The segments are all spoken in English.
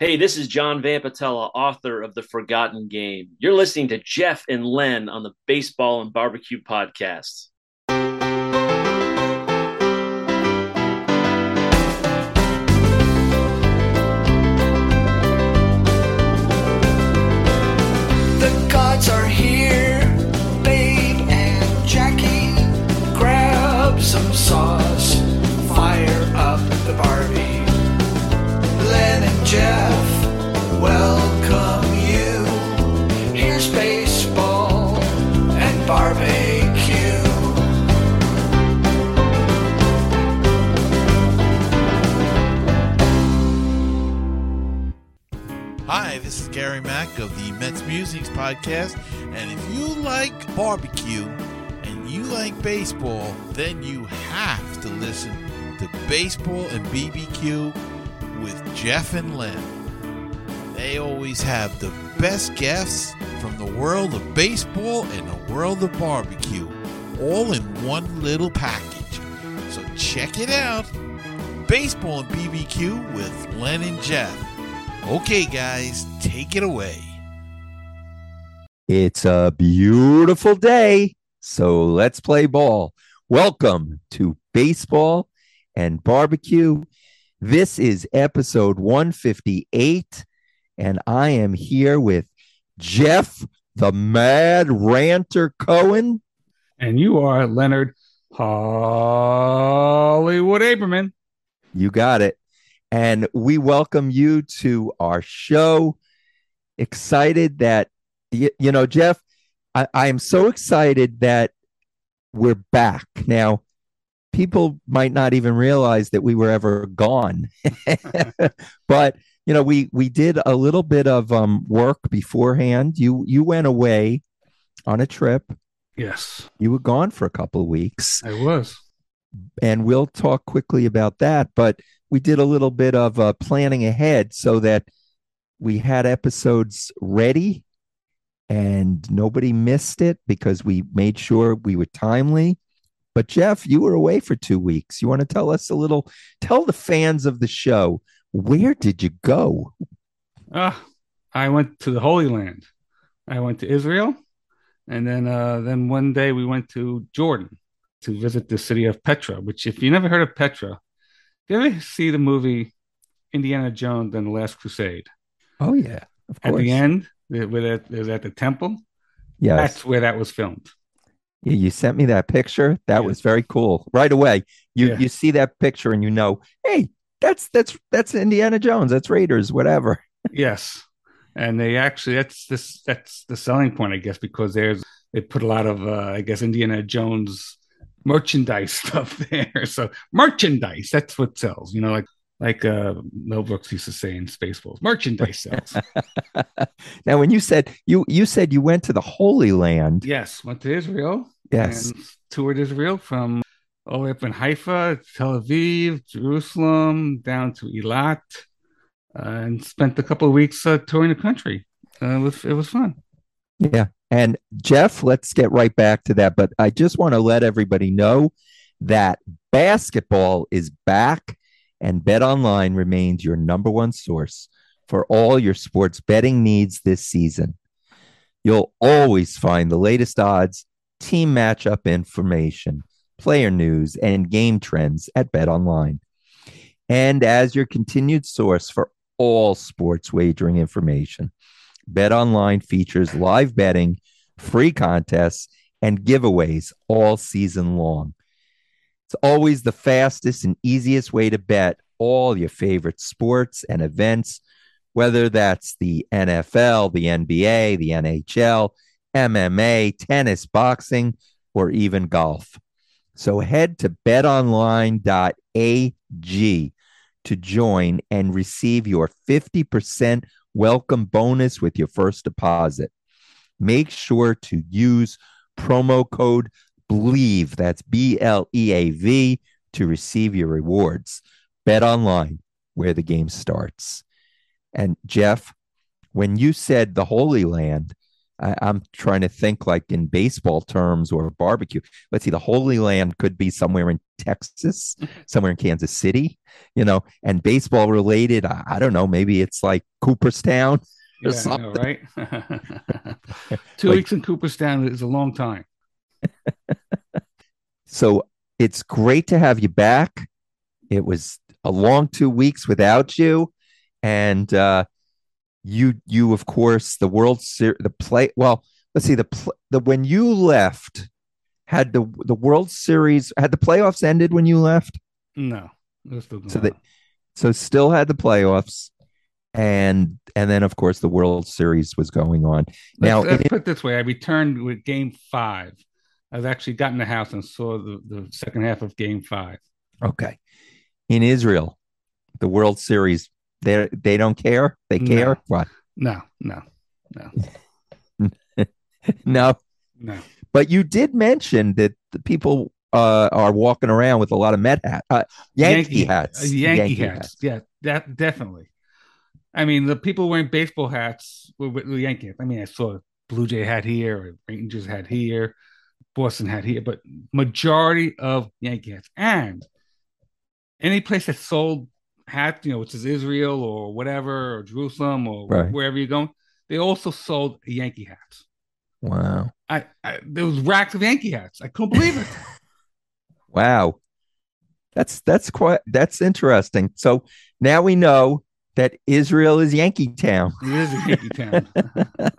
Hey, this is John Vampatella, author of The Forgotten Game. You're listening to Jeff and Len on the Baseball and Barbecue podcast. The gods are here, Babe and Jackie. Grab some sauce, Jeff, welcome you. Here's baseball and barbecue. Hi, this is Gary Mack of the Mets Musics Podcast. And if you like barbecue and you like baseball, then you have to listen to Baseball and BBQ with Jeff and Len. They always have the best guests from the world of baseball and the world of barbecue, all in one little package. So check it out Baseball and BBQ with Len and Jeff. Okay, guys, take it away. It's a beautiful day, so let's play ball. Welcome to Baseball and Barbecue. This is episode 158, and I am here with Jeff, the Mad Ranter Cohen. and you are Leonard Hollywood Aberman. You got it. And we welcome you to our show. Excited that, you, you know, Jeff, I, I am so excited that we're back. Now, people might not even realize that we were ever gone. but, you know, we we did a little bit of um, work beforehand. You you went away on a trip. Yes, You were gone for a couple of weeks I was. and we'll talk quickly about that. But we did a little bit of uh, planning ahead so that we had episodes ready and nobody missed it because we made sure we were timely. But Jeff, you were away for two weeks. You want to tell us a little, tell the fans of the show, where did you go? Uh, I went to the Holy Land. I went to Israel, and then uh, then one day we went to Jordan to visit the city of Petra. Which, if you never heard of Petra, you ever see the movie Indiana Jones and the Last Crusade? Oh, yeah, of course. At the end, where that is at the temple. yes. That's where that was filmed. Yeah, you sent me that picture. That Yeah. was very cool. Right away, you Yeah. you see that picture and you know, hey, that's that's that's Indiana Jones. That's Raiders, whatever. Yes, and they actually that's this that's the selling point, I guess, because there's they put a lot of uh, I guess Indiana Jones merchandise stuff there. So merchandise, that's what sells. You know, like like uh, Mel Brooks used to say in Spaceballs, merchandise sells. now, when you said you you said you went to the Holy Land, yes, went to Israel. Yes, and toured Israel from all the way up in Haifa, Tel Aviv, Jerusalem, down to Eilat, uh, and spent a couple of weeks uh, touring the country. Uh, it was it was fun. yeah. And Jeff, let's get right back to that. But I just want to let everybody know that basketball is back, and Bet Online remains your number one source for all your sports betting needs this season. You'll always find the latest odds, team matchup information, player news, and game trends at Bet Online. And as your continued source for all sports wagering information, Bet Online features live betting, free contests, and giveaways all season long. It's always the fastest and easiest way to bet all your favorite sports and events, whether that's the NFL, the NBA, the NHL, MMA, tennis, boxing, or even golf. So head to betonline.ag to join and receive your 50% welcome bonus with your first deposit. Make sure to use promo code BLEAV, that's B L E A V, to receive your rewards. Bet online where the game starts. And Jeff, when you said the Holy Land, I, am trying to think like in baseball terms or barbecue. Let's see, the Holy Land could be somewhere in Texas, somewhere in Kansas City, you know, and baseball related. I, I don't know, maybe it's like Cooperstown or Yeah, something. know, right? Two Like- weeks in Cooperstown is a long time. So it's great to have you back. It was a long two weeks without you, and uh, you you of course the World Series the play. Well, let's see the pl- the when you left had the the World Series had the playoffs ended when you left. No, still So they- so still had the playoffs and and then of course the world series was going on now let's, let's it- put it this way: I returned with Game Five. I've actually got in the house and saw the, the second half of Game Five. okay in israel the world series they they don't care they No. care what No, no, no, no no. but you did mention that the people uh, are walking around with a lot of Met hat, uh, Yankee, hats, uh, Yankee, hats. Yeah, that definitely. I mean, the people wearing baseball hats were with the Yankee. I mean, I saw Blue Jay hat here, Rangers hat here, Boston hat here, but majority of Yankee hats. And any place that sold hats, you know, which is Israel or whatever, or Jerusalem or Right. wherever you're going, they also sold Yankee hats. Wow, I, I there was racks of Yankee hats. I couldn't believe it. wow, that's that's quite that's interesting. So now we know that Israel is Yankee Town. It is a Yankee town.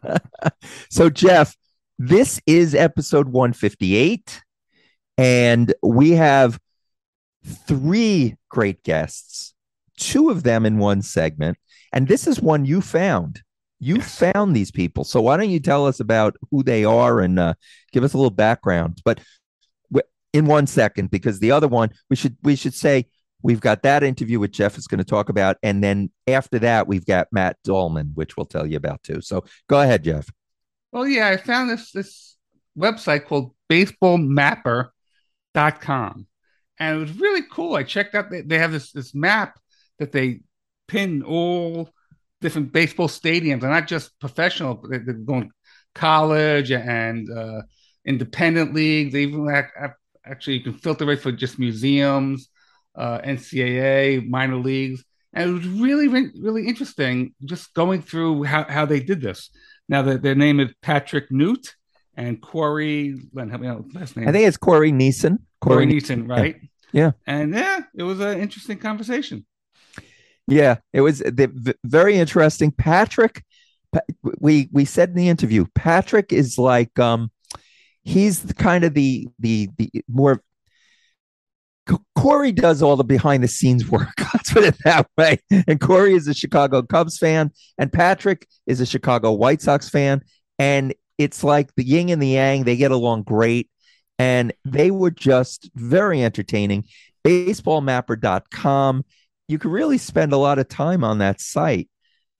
so Jeff, this is episode 158 and we have three great guests, two of them in one segment, and this is one you found. You Yes. found these people. So why don't you tell us about who they are and uh, give us a little background, but w- in one second because the other one we should we should say we've got that interview with Jeff is going to talk about and then after that we've got Matt Dolman which we'll tell you about too. So go ahead Jeff. Well, yeah, I found this this website called baseballmapper.com. And it was really cool. I checked out they, they have this this map that they pin all different baseball stadiums and not just professional, they're going college and uh, independent leagues. They even ac- ac- actually you can filter it for just museums, uh, NCAA, minor leagues. And it was really, really interesting just going through how, how they did this. Now, their, their name is Patrick Newt and Corey. Len, help me out with last name. I think it's Corey Neeson. Corey Corey Neeson, right? Yeah. And yeah, it was an interesting conversation. Yeah, it was the, very interesting. Patrick, Pa- we we said in the interview, Patrick is like um, he's kind of the the the more. Corey does all the behind the scenes work. Let's put it that way. And Corey is a Chicago Cubs fan, and Patrick is a Chicago White Sox fan. And it's like the yin and the yang. They get along great, and they were just very entertaining. Baseballmapper.com you could really spend a lot of time on that site.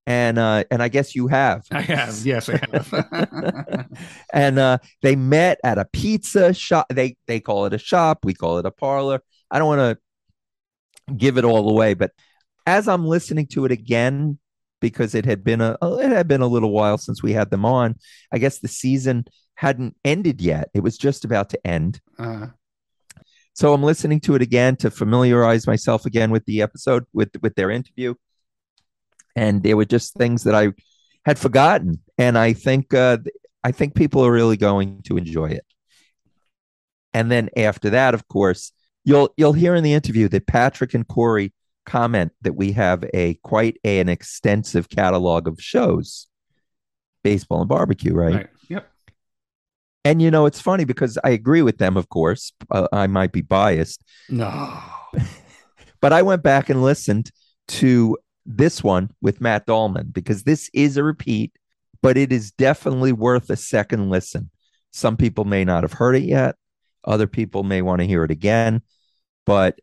And uh and i guess you have. I have, yes, I have. and uh they met at a pizza shop. They they call it a shop. We call it a parlor. I don't want to give it all away but as i'm listening to it again because it had been a it had been a little while since we had them on i guess the season hadn't ended yet. It was just about to end. Uh, so I'm listening to it again to familiarize myself again with the episode with with their interview, and there were just things that I had forgotten, and I think uh, I think people are really going to enjoy it. And then after that, of course, you'll you'll hear in the interview that Patrick and Corey comment that we have a quite an extensive catalog of shows, baseball and barbecue, right? right. And you know, it's funny because I agree with them, of course. Uh, I might be biased, No. but I went back and listened to this one with Matt Dahlman because this is a repeat, but it is definitely worth a second listen. Some people may not have heard it yet, other people may want to hear it again, but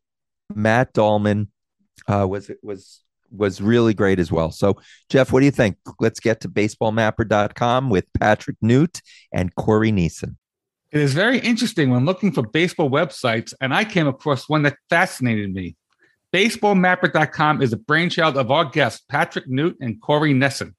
Matt Dahlman uh, was was was really great as well. So, Jeff, what do you think? Let's get to baseballmapper.com with Patrick Newt and Corey Neeson. It is very interesting when looking for baseball websites, and I came across one that fascinated me. Baseballmapper.com is the brainchild of our guests, Patrick Newt and Corey Neeson.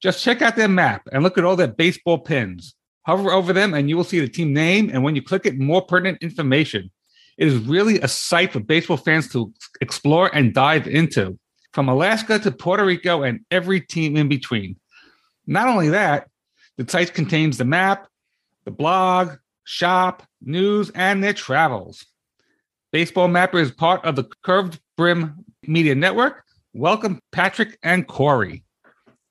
Just check out their map and look at all their baseball pins. Hover over them, and you will see the team name. And when you click it, more pertinent information. It is really a site for baseball fans to explore and dive into, from Alaska to Puerto Rico and every team in between. Not only that, the site contains the map, the blog, shop, news, and their travels. Baseball Mapper is part of the Curved Brim Media Network. Welcome, Patrick and Corey.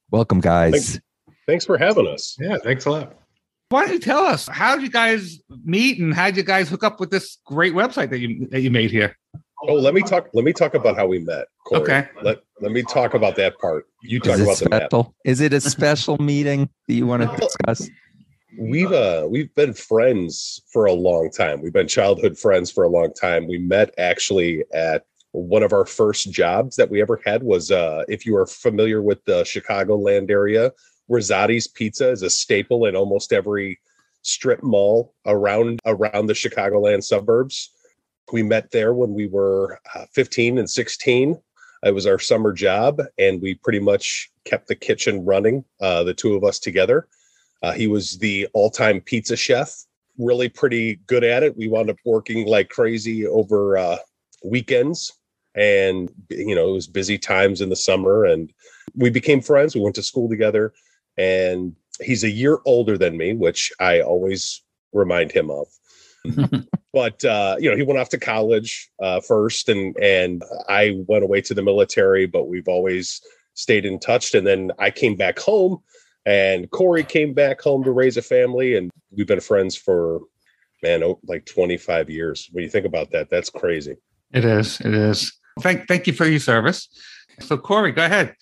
Welcome, guys. Thanks, thanks for having us. Yeah, thanks a lot. Why don't you tell us how did you guys meet and how did you guys hook up with this great website that you that you made here? Oh, let me talk. Let me talk about how we met. Corey. Okay. Let Let me talk about that part. You talk Is it about the map. Is it a special meeting that you want to discuss? We've uh we've been friends for a long time. We've been childhood friends for a long time. We met actually at one of our first jobs that we ever had was uh if you are familiar with the Chicagoland area, Rosati's Pizza is a staple in almost every strip mall around around the Chicagoland suburbs. We met there when we were uh, 15 and 16. It was our summer job, and we pretty much kept the kitchen running, uh, the two of us together. Uh, he was the all time pizza chef, really pretty good at it. We wound up working like crazy over uh, weekends. And, you know, it was busy times in the summer, and we became friends. We went to school together, and he's a year older than me, which I always remind him of but uh, you know he went off to college uh, first and and i went away to the military but we've always stayed in touch and then i came back home and corey came back home to raise a family and we've been friends for man oh, like 25 years when you think about that that's crazy It is. It is. Thank thank you for your service. So Corey, go ahead.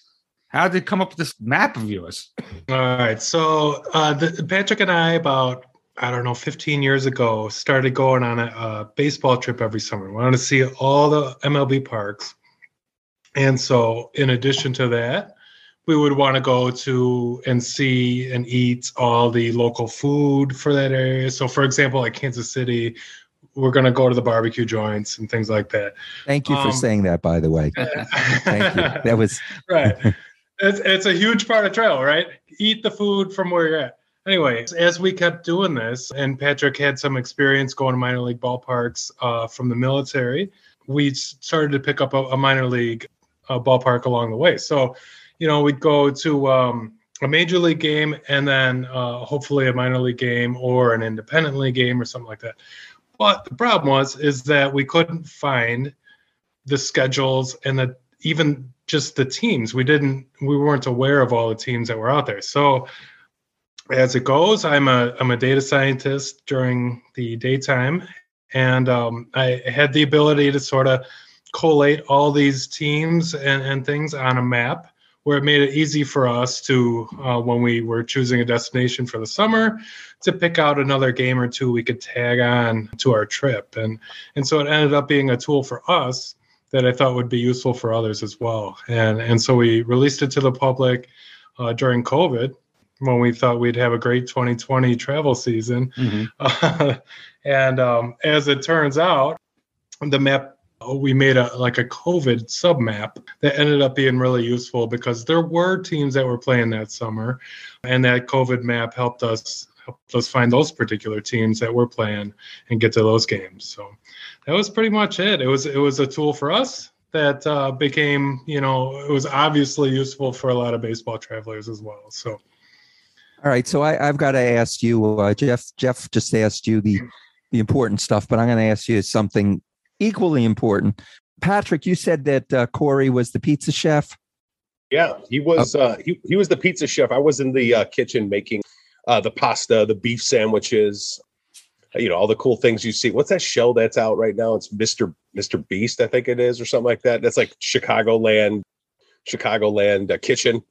How did you come up with this map of yours? All right. So uh, the, Patrick and I, about I don't know, 15 years ago, started going on a, a baseball trip every summer. Wanted to see all the MLB parks, and so in addition to that, we would want to go to and see and eat all the local food for that area. So, for example, like Kansas City, we're going to go to the barbecue joints and things like that. Thank you for Um, saying that, by the way. Thank you. That was right. It's, it's a huge part of trail, right? Eat the food from where you're at. Anyway, as we kept doing this, and Patrick had some experience going to minor league ballparks uh, from the military, we started to pick up a, a minor league uh, ballpark along the way. So, you know, we'd go to um, a major league game and then uh, hopefully a minor league game or an independent league game or something like that. But the problem was is that we couldn't find the schedules and the even just the teams. We didn't we weren't aware of all the teams that were out there. So as it goes, I'm a I'm a data scientist during the daytime, and um, I had the ability to sort of collate all these teams and, and things on a map where it made it easy for us to uh, when we were choosing a destination for the summer to pick out another game or two we could tag on to our trip. And and so it ended up being a tool for us that I thought would be useful for others as well. And and so we released it to the public uh, during COVID when we thought we'd have a great 2020 travel season and um, as it turns out, the map we made a like a COVID sub map that ended up being really useful because there were teams that were playing that summer, and that COVID map helped us helped us find those particular teams that were playing and get to those games. So that was pretty much it. It was it was a tool for us that uh, became you know it was obviously useful for a lot of baseball travelers as well. So. All right. So I, I've got to ask you, uh, Jeff. Jeff just asked you the the important stuff, but I'm going to ask you something equally important. Patrick, you said that uh, Corey was the pizza chef. Yeah, he was. Uh, he he was the pizza chef. I was in the uh, kitchen making uh, the pasta, the beef sandwiches. You know all the cool things you see. What's that show that's out right now? It's Mister Mister Beast, I think it is, or something like that. That's like Chicagoland, Chicagoland uh, kitchen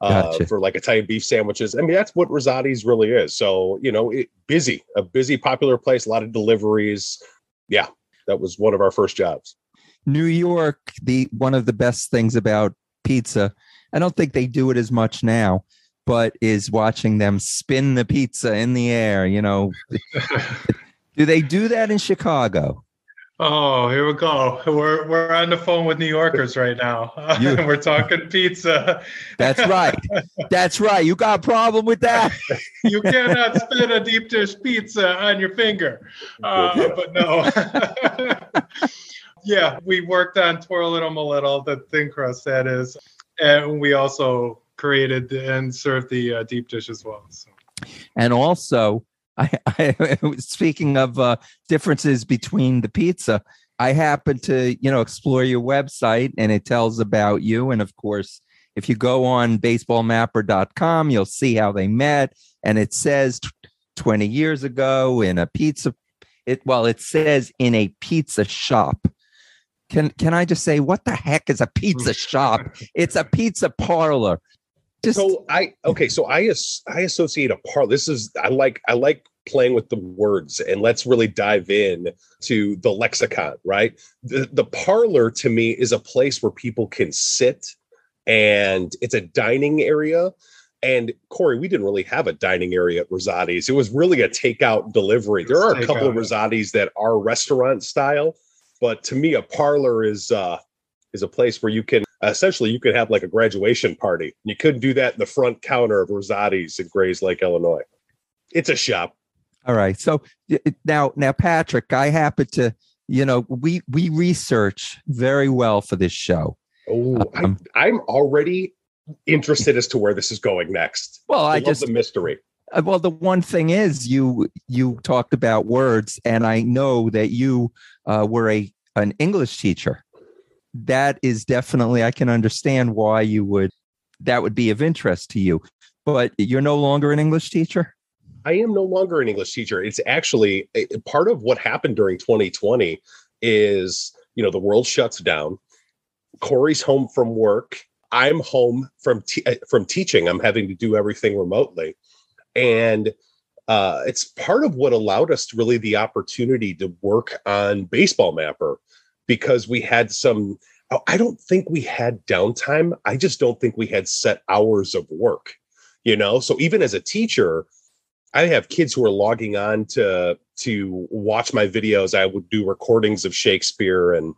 uh, Gotcha. for like Italian beef sandwiches. I mean, that's what Rosati's really is. So you know, it, busy, a busy, popular place, a lot of deliveries. Yeah, that was one of our first jobs. New York, the one of the best things about pizza, I don't think they do it as much now, but is watching them spin the pizza in the air. You know, do they do that in Chicago? Oh, here we go. We're we're on the phone with New Yorkers right now. You- we're talking pizza. That's right. That's right. You got a problem with that? you cannot spin a deep dish pizza on your finger. Uh, but no. yeah, we worked on twirling them a little, the thin crust that is, and we also created and served the uh, deep dish as well. So. And also, I, I speaking of uh, differences between the pizza, I happened to you know explore your website, and it tells about you. And of course, if you go on baseballmapper.com, you'll see how they met, and it says t- 20 years ago in a pizza. It well, it says in a pizza shop. Can can I just say what the heck is a pizza shop? It's a pizza parlor. Just so I okay, so I I associate a parlor. This is I like I like playing with the words, and let's really dive in to the lexicon. Right, the the parlor to me is a place where people can sit, and it's a dining area. And Corey, we didn't really have a dining area at Rosati's. It was really a takeout delivery. There are a couple of Rosati's that are restaurant style, but to me, a parlor is uh is a place where you can essentially you could have like a graduation party. You couldn't do that in the front counter of Rosati's in Grayslake, Illinois. It's a shop. All right. So now, now, Patrick, I happen to, you know, we we research very well for this show. Oh, Um, I'm, I'm already interested as to where this is going next. Well, I love just, the mystery. uh, well, the one thing is, you you talked about words, and I know that you uh, were a an English teacher. That is definitely, I can understand why you would. That would be of interest to you, but you're no longer an English teacher. I am no longer an English teacher. It's actually a, part of what happened during 2020 is, you know, the world shuts down. Corey's home from work. I'm home from te- uh, from teaching. I'm having to do everything remotely, and uh, it's part of what allowed us really the opportunity to work on Baseball Mapper because we had some. I don't think we had downtime. I just don't think we had set hours of work. You know, so even as a teacher, I have kids who are logging on to to watch my videos. I would do recordings of Shakespeare, and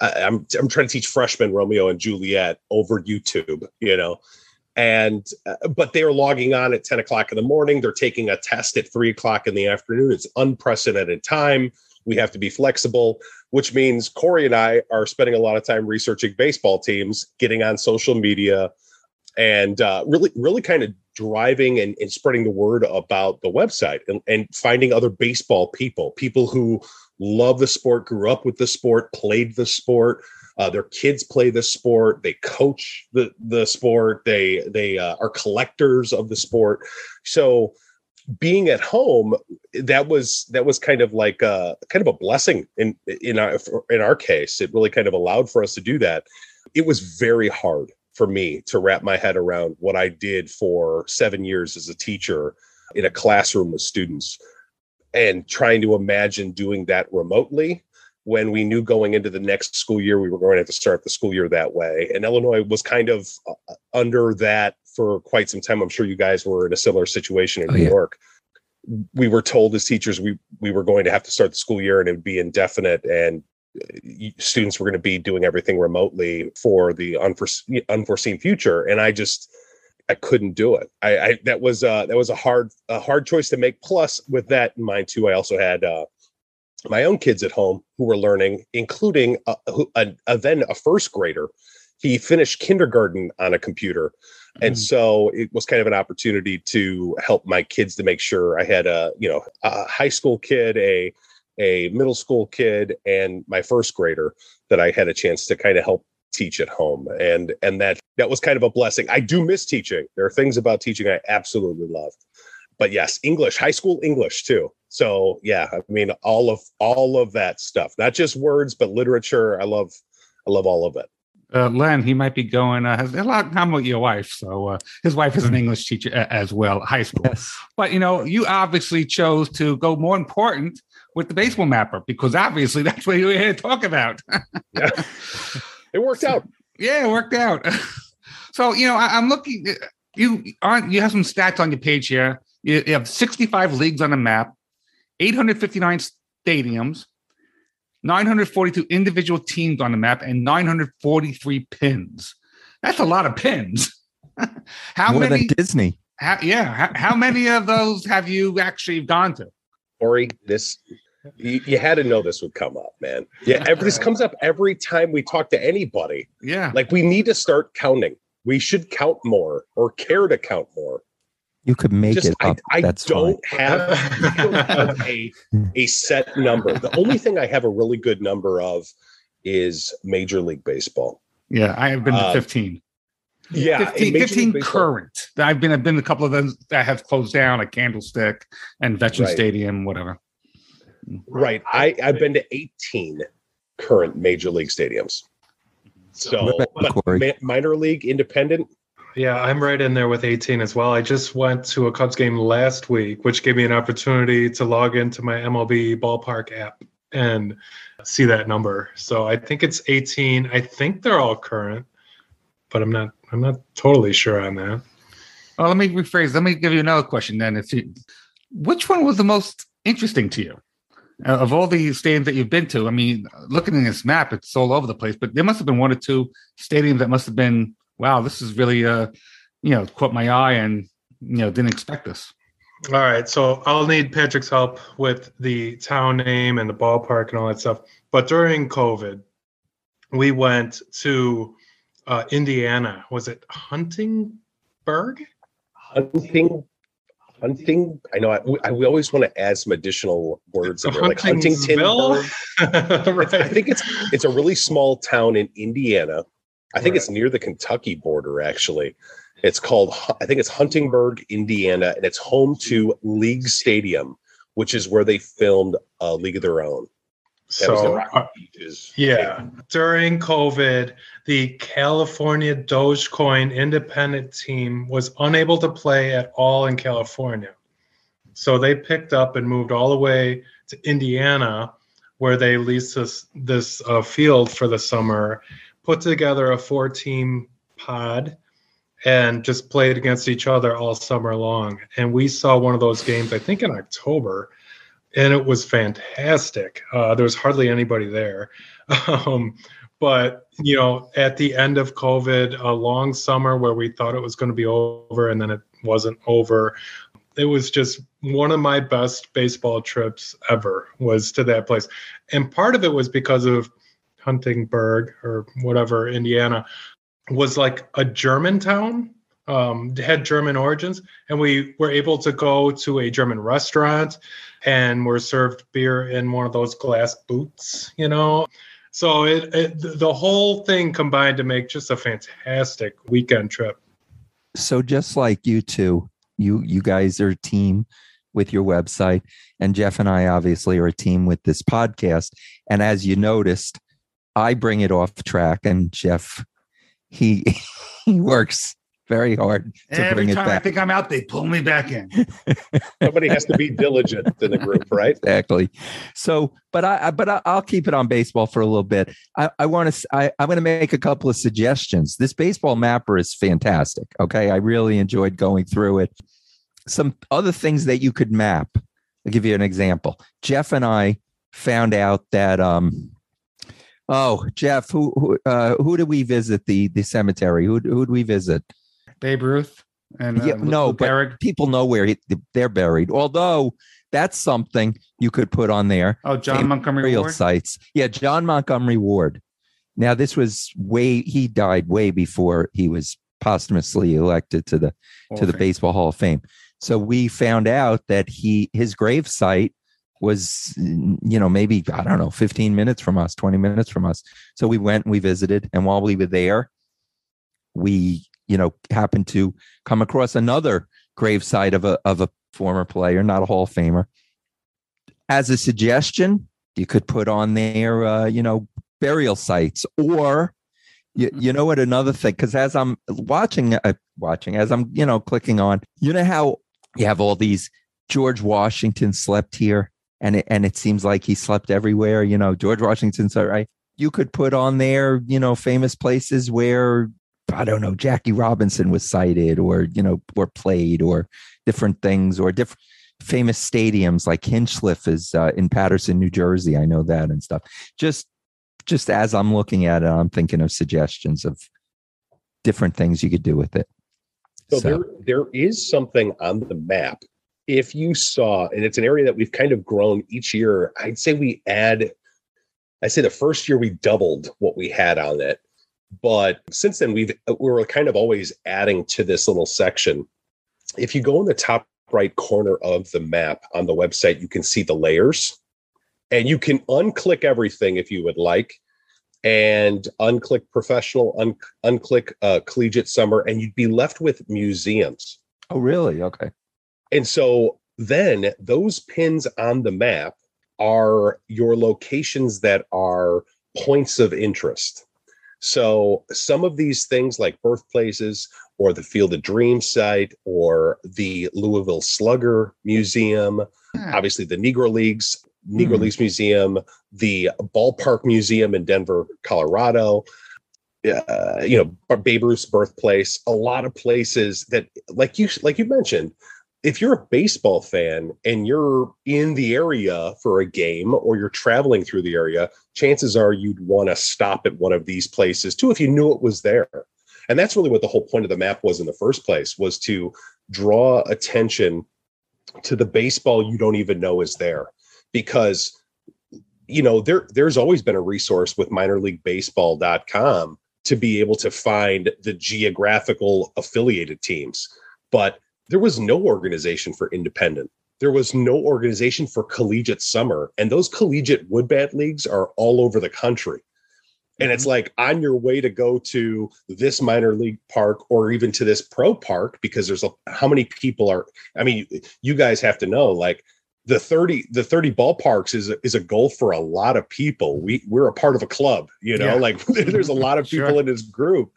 I, I'm I'm trying to teach freshmen Romeo and Juliet over YouTube. You know, and uh, but they're logging on at 10 o'clock in the morning. They're taking a test at three o'clock in the afternoon. It's unprecedented time. We have to be flexible, which means Corey and I are spending a lot of time researching baseball teams, getting on social media, and uh, really, really kind of driving and, and spreading the word about the website and, and finding other baseball people, people who love the sport, grew up with the sport, played the sport. Uh, their kids play the sport. They coach the the sport. They they uh, are collectors of the sport. So being at home, that was that was kind of like a kind of a blessing in in our in our case. It really kind of allowed for us to do that. It was very hard for me to wrap my head around what I did for seven years as a teacher in a classroom with students and trying to imagine doing that remotely when we knew going into the next school year we were going to have to start the school year that way. And illinois was kind of uh, under that for quite some time. I'm sure you guys were in a similar situation in Oh, new yeah. york. We were told as teachers we we were going to have to start the school year and it would be indefinite and uh, students were going to be doing everything remotely for the unforeseen, unforeseen future and i just i couldn't do it. I, I that was uh that was a hard a hard choice to make. Plus with that in mind too i also had uh my own kids at home who were learning including a, a, a then a first grader. He finished kindergarten on a computer and so it was kind of an opportunity to help my kids to make sure i had a you know a high school kid a a middle school kid and my first grader that i had a chance to kind of help teach at home. And and that that was kind of a blessing. I do miss teaching. There are things about teaching i absolutely love but yes english high school english too. So yeah i mean all of all of that stuff. Not just words but literature. I love i love all of it. Uh, Len, he might be going, uh, has a lot in common with your wife. So uh, his wife is an English teacher a- as well, high school. Yes. But you know, you obviously chose to go more important with the baseball mapper because obviously that's what we're here to talk about. Yeah. it worked out. Yeah, it worked out. so you know, I, am looking. You aren't. You have some stats on your page here. You, you have 65 leagues on the map, 859 stadiums, 942 individual teams on the map, and 943 pins. That's a lot of pins. how More many? than Disney. How, yeah. How, how many of those have you actually gone to? Ori, this you, you had to know this would come up, man. Yeah, every, this comes up every time we talk to anybody. Yeah. Like we need to start counting. We should count more or care to count more. You could make Just it I, up. I That's don't fine. have, don't have a a set number. The only thing I have a really good number of is Major League Baseball. Yeah. I have been to Uh, 15. Yeah, 15, 15 current. I've been I've been a couple of them that have closed down, like Candlestick and Veteran Right. Stadium, whatever. Right. I, I've been to 18 current major league stadiums. Mm-hmm. So, but ma- minor league independent, Yeah, I'm right in there with 18 as well. I just went to a Cubs game last week, which gave me an opportunity to log into my MLB ballpark app and see that number. So I think it's 18. I think they're all current, but I'm not I'm not totally sure on that. Well, let me rephrase. Let me give you another question then. If you, which one was the most interesting to you of all the stadiums that you've been to? I mean, looking at this map, it's all over the place. But there must have been one or two stadiums that must have been, wow, this is really, uh, you know, caught my eye and you know didn't expect this. All right, so I'll need Patrick's help with the town name and the ballpark and all that stuff. But during COVID, we went to uh, Indiana. Was it Huntingburg? hunting, hunting. I know I, I we always want to add some additional words in there, like Huntington. Right. I think it's it's a really small town in Indiana. I think it's near the Kentucky border, actually. It's called, I think it's Huntingburg, Indiana, and it's home to League Stadium, which is where they filmed a League of Their Own. That was the so uh, yeah, during COVID, the California Dogecoin independent team was unable to play at all in California. So they picked up and moved all the way to Indiana, where they leased this this uh, field for the summer, put together a four team pod, and just played against each other all summer long. And we saw one of those games, I think in October, and it was fantastic. Uh, there was hardly anybody there. Um, but you know, at the end of COVID, a long summer where we thought it was going to be over, and then it wasn't over. It was just one of my best baseball trips ever. Was to that place, and part of it was because of Huntingburg or whatever, Indiana, was like a German town. Um, had German origins, and we were able to go to a German restaurant, and were served beer in one of those glass boots, you know. So it, it the whole thing combined to make just a fantastic weekend trip. so just like you two, you you guys are a team with your website, and Jeff and I obviously are a team with this podcast. And as you noticed, I bring it off track, and Jeff he he works very hard to Every bring it time I think I'm out, they pull me back in. Somebody has to be diligent in the group, right? exactly. So, but I, I but I, I'll keep it on baseball for a little bit. I, I want to. I, I'm going to make a couple of suggestions. This baseball mapper is fantastic. Okay, I really enjoyed going through it. Some other things that you could map. I'll give you an example. Jeff and I found out that. um Oh, Jeff, who who uh, who did we visit the the cemetery? Who who did we visit? Babe Ruth and uh, Yeah, no, Lou but-. People know where he, they're buried. Although that's something you could put on there. Oh, John Same Montgomery Ward. sites. Yeah, John Montgomery Ward. Now, this was way he died way before he was posthumously elected to the Hall to the. Baseball Hall of Fame. So we found out that he his grave site was you know maybe I don't know 15 minutes from us, 20 minutes from us. So we went and we visited and while we were there we you know happened to come across another grave site of a of a former player, not a Hall of Famer. As a suggestion, you could put on there uh, you know burial sites or you, you know what another thing because as i'm watching uh, watching as i'm you know clicking on you know how you have all these george washington slept here and it, and it seems like he slept everywhere. You know, George Washington's all right. You could put on there, you know, famous places where I don't know, Jackie Robinson was cited or, you know, or played or different things or different famous stadiums like Hinchliffe is uh, in Paterson, New Jersey. I know that and stuff. Just, just as I'm looking at it, I'm thinking of suggestions of different things you could do with it. So, so. there there is something on the map. If you saw, and it's an area that we've kind of grown each year, I'd say we add, I say the first year we doubled what we had on it. But since then, we've we were kind of always adding to this little section. If you go in the top right corner of the map on the website, you can see the layers, and you can unclick everything if you would like, and unclick professional, un- unclick uh, collegiate summer, and you'd be left with museums. Oh, really? Okay. And so then those pins on the map are your locations that are points of interest. So some of these things like birthplaces or the Field of Dreams site or the Louisville Slugger Museum, hmm. obviously the Negro Leagues, Negro mm. Leagues Museum, the Ballpark Museum in Denver, Colorado, uh, you know, Babe Ruth's birthplace, a lot of places that like you like you mentioned, if you're a baseball fan and you're in the area for a game or you're traveling through the area, chances are you'd want to stop at one of these places too if you knew it was there. And that's really what the whole point of the map was in the first place was to draw attention to the baseball you don't even know is there because you know there there's always been a resource with minorleaguebaseball.com to be able to find the geographical affiliated teams but there was no organization for independent. There was no organization for collegiate summer. And those collegiate wood bat leagues are all over the country. And it's mm-hmm. like on your way to go to this minor league park or even to this pro park, because there's a, how many people are, I mean, you guys have to know, like the 30, the 30 ballparks is, is a goal for a lot of people. We we're a part of a club, you know, yeah. like there's a lot of people sure. in this group,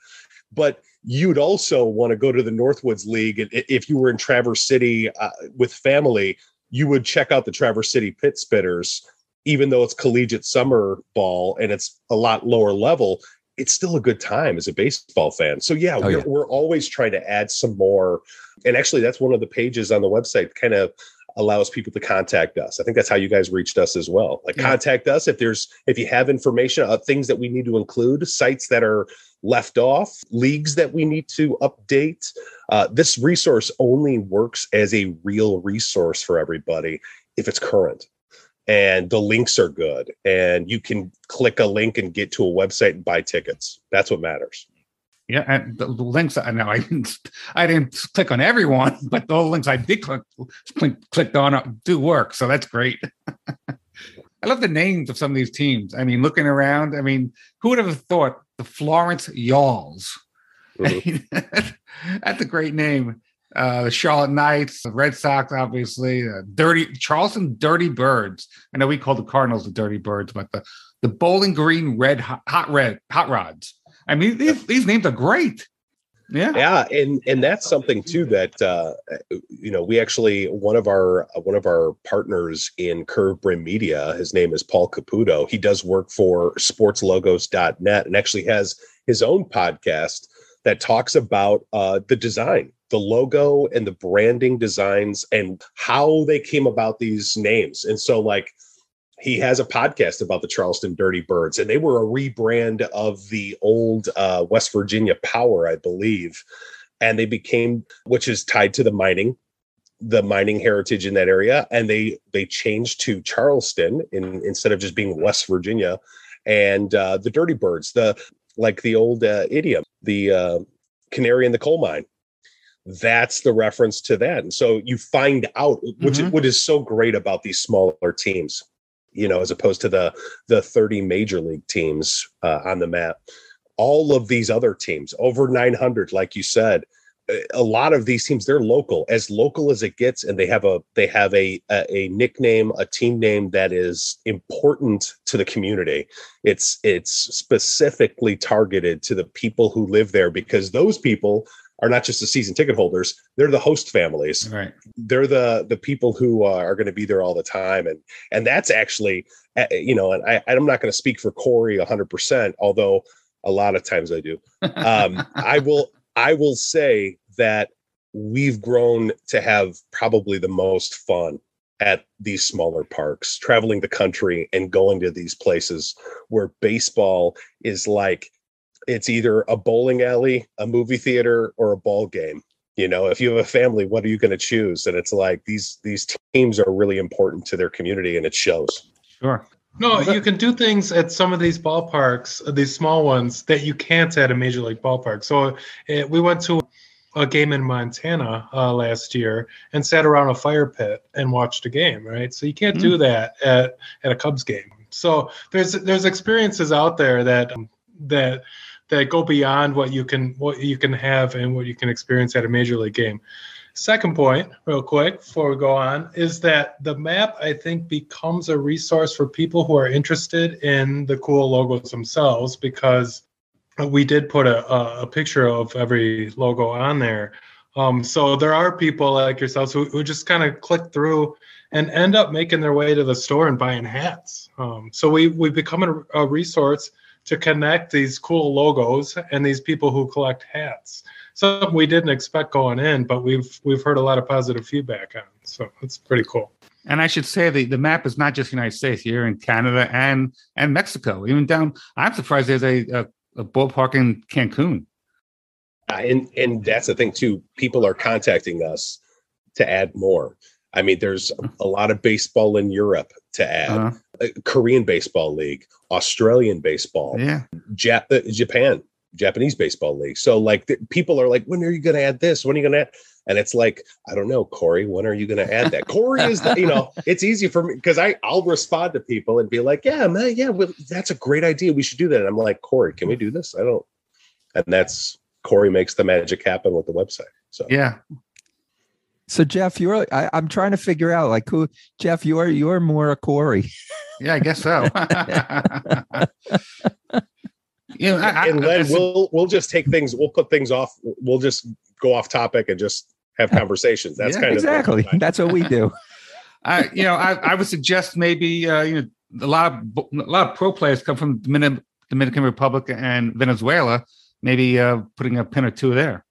but you'd also want to go to the Northwoods League. And if you were in Traverse City uh, with family, you would check out the Traverse City Pit Spitters, even though it's collegiate summer ball and it's a lot lower level. It's still a good time as a baseball fan. So yeah, oh, we're, yeah. we're always trying to add some more. And actually, that's one of the pages on the website. Kind of allows people to contact us. I think that's how you guys reached us as well. Like yeah. contact us if there's if you have information of things that we need to include, sites that are left off, leagues that we need to update. Uh, this resource only works as a real resource for everybody if it's current and the links are good and you can click a link and get to a website and buy tickets. That's what matters. Yeah, and the, the links I know I didn't I didn't click on everyone, but the links I did click, click clicked on uh, do work, so that's great. I love the names of some of these teams. I mean, looking around, I mean, who would have thought the Florence Yalls? Mm-hmm. that's a great name. Uh, the Charlotte Knights, the Red Sox, obviously, uh, Dirty Charleston Dirty Birds. I know we call the Cardinals the Dirty Birds, but the the Bowling Green Red Hot, hot Red Hot Rods. I mean, these, these names are great. Yeah, yeah, and and that's something too that uh, you know we actually one of our one of our partners in Curve Brim Media. His name is Paul Caputo. He does work for SportsLogos.net and actually has his own podcast that talks about uh, the design, the logo, and the branding designs, and how they came about these names. And so, like he has a podcast about the Charleston Dirty Birds, and they were a rebrand of the old uh, West Virginia Power, I believe, and they became, which is tied to the mining, the mining heritage in that area, and they they changed to Charleston in instead of just being West Virginia, and uh, the Dirty Birds, the like the old uh, idiom, the uh, canary in the coal mine that's the reference to that. And so you find out, which mm-hmm. what is so great about these smaller teams you know, as opposed to the the 30 major league teams uh, on the map. All of these other teams, over 900, like you said, a lot of these teams they're local, as local as it gets, and they have a they have a a, a nickname, a team name that is important to the community. It's it's specifically targeted to the people who live there because those people are not just the season ticket holders; they're the host families. Right. They're the the people who uh, are going to be there all the time, and and that's actually, uh, you know, and I, I'm not going to speak for Corey 100, percent although a lot of times I do. Um, I will I will say that we've grown to have probably the most fun at these smaller parks, traveling the country and going to these places where baseball is like it's either a bowling alley, a movie theater, or a ball game. You know, if you have a family, what are you going to choose? And it's like these these teams are really important to their community, and it shows. Sure. No, you can do things at some of these ballparks, uh, these small ones, that you can't at a major league ballpark. So uh, we went to a game in Montana uh, last year and sat around a fire pit and watched a game, right? So you can't do that at, at a Cubs game. So there's there's experiences out there that that that go beyond what you can what you can have and what you can experience at a major league game. Second point, real quick, before we go on, is that the map I think becomes a resource for people who are interested in the cool logos themselves because we did put a, a, a picture of every logo on there. Um, so there are people like yourselves who, who just kind of click through and end up making their way to the store and buying hats. Um, so we we become a, a resource to connect these cool logos and these people who collect hats. Something we didn't expect going in, but we've we've heard a lot of positive feedback on. So it's pretty cool. And I should say the, the map is not just the United States. You're in Canada and and Mexico, even down. I'm surprised there's a, a, a ballpark in Cancun. Uh, and and that's the thing too. People are contacting us to add more. I mean, there's a lot of baseball in Europe to add. Uh-huh. Uh, Korean baseball league, Australian baseball, Yeah. Jap- uh, Japan, Japanese baseball league. So like the, people are like, when are you going to add this? When are you going to add? And it's like, I don't know, Corey, when are you going to add that? Corey is, the, you know, it's easy for me because I I'll respond to people and be like, yeah, man, yeah, well, that's a great idea. We should do that. And I'm like, Corey, can we do this? I don't. And that's Corey makes the magic happen with the website. So Yeah. So Jeff, you're I, I'm trying to figure out like who Jeff, you're you're more a Corey. Yeah, I guess so. you know, I, I, and I- then we'll we'll just take things, we'll put things off, we'll just go off topic and just have conversations. That's Yeah, kind exactly. of exactly. That's what we do. I, you know, I, I would suggest maybe uh, you know a lot of a lot of pro players come from Dominican, Dominican Republic and Venezuela. Maybe uh, putting a pin or two there.